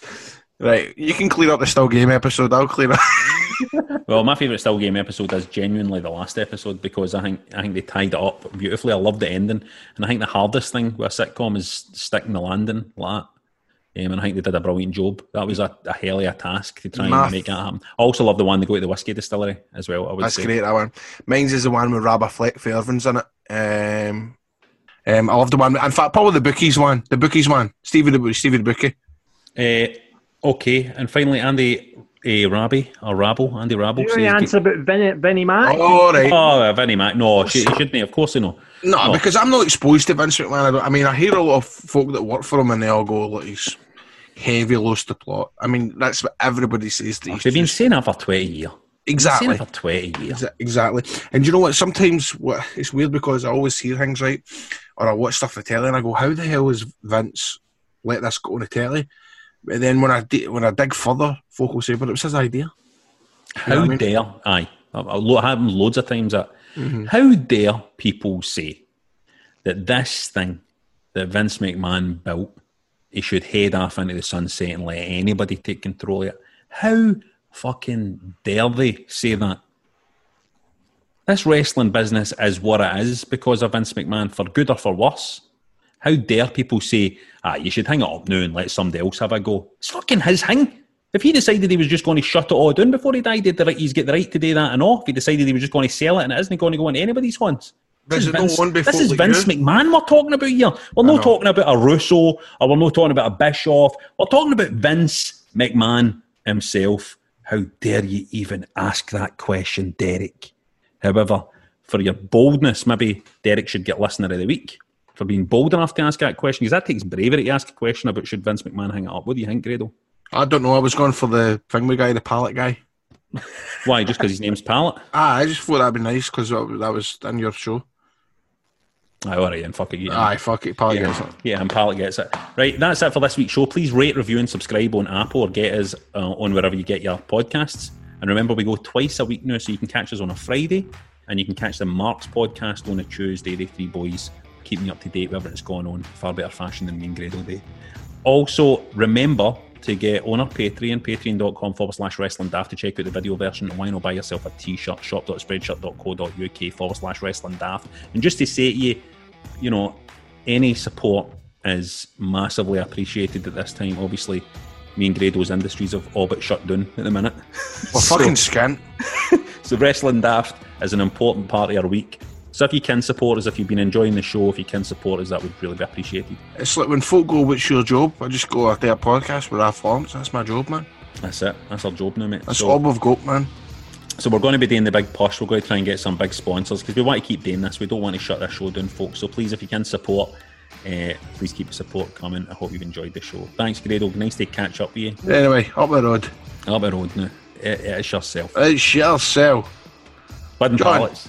Right, you can clear up the still game episode. I'll clear up. <laughs> Well, my favourite still game episode is genuinely the last episode because I think I think they tied it up beautifully. I love the ending, and I think the hardest thing with a sitcom is sticking the landing like that. Um, and I think they did a brilliant job. That was a, a hell of a task to try Math. and make that happen. I also love the one they go to the whiskey distillery as well. I would That's say. great, that one. Mine's is the one with Rabba Fleck Fairvin's in it. Um, um, I love the one. In fact, probably the Bookies one. The Bookies one. Stevie the, Stevie the Bookie. Uh, okay, and finally, Andy uh, Rabbi or Rabble, Andy Rabble. You says- know the answer about Vinnie, Vinnie Mac? Oh, right. Oh, uh, Vinnie Mac. No, she, shouldn't he? Of course he know. No, Oh. because I'm not exposed to Vince McMahon. I, don't, I mean, I hear a lot of folk that work for him and they all go, look, he's heavy lost the plot. I mean, that's what everybody says. That he's They've been saying that for 20 years. Exactly. They've been saying it for 20 years. Exactly. And you know what? Sometimes what it's weird because I always hear things right, or I watch stuff on the telly and I go, "How the hell is Vince let this go on the telly?" But then when I when I dig further, folk will say, "But it was his idea." How I mean? dare, aye, I've, happened loads of times that, Mm-hmm. how dare people say that this thing that Vince McMahon built, he should head off into the sunset and let anybody take control of it? How fucking dare they say that? This wrestling business is what it is because of Vince McMahon, for good or for worse. How dare people say, ah, you should hang it up now and let somebody else have a go? It's fucking his thing. If he decided he was just going to shut it all down before he died, he's got the right to do that and all. If he decided he was just going to sell it and it isn't going to go into anybody's hands. This Is is no Vince, one before this is Vince you? McMahon we're talking about here. We're not talking about a Russo or we're not talking about a Bischoff. We're talking about Vince McMahon himself. How dare you even ask that question, Derek? However, for your boldness, maybe Derek should get listener of the week. for being bold enough to ask that question. Because that takes bravery to ask a question about should Vince McMahon hang it up. What do you think, Grado? I don't know. I was going for the finger guy, the pallet guy. Why? Just because his name's Pallet? Ah, I just thought that'd be nice because that was in your show. Aye, all right, and fuck it. Yeah. Aye, fuck it. Pallet yeah. gets it. Yeah, and Pallet gets it. Right, that's it for this week's show. Please rate, review, and subscribe on Apple or get us uh, on wherever you get your podcasts. And remember, we go twice a week now, so you can catch us on a Friday and you can catch the Marks podcast on a Tuesday. The three boys keep me up to date wherever it's going on. Far better fashion than me and Day. Also, remember to get on our Patreon, patreon.com forward slash wrestling daft to check out the video version. And why not buy yourself a t shirt, shop.spreadshirt.co.uk forward slash wrestling daft. And just to say to you, you know, any support is massively appreciated at this time. Obviously, me and Grado's industries have all but shut down at the minute. <laughs> We're So- fucking skint. <laughs> so Wrestling Daft is an important part of our week. So if you can support us, if you've been enjoying the show, if you can support us, that would really be appreciated. It's like when folk go, "What's your job?" I just go, "I do a podcast with our Lawrence." That's my job, man. That's it. That's our job now, mate. That's so, all we've got, man. So we're going to be doing the big push. We're going to try and get some big sponsors because we want to keep doing this. We don't want to shut this show down, folks. So please, if you can support, uh, please keep the support coming. I hope you've enjoyed the show. Thanks, Grado. Nice to catch up with you. Anyway, up the road. Up the road now. It, it's yourself. It's yourself. And John. pallets.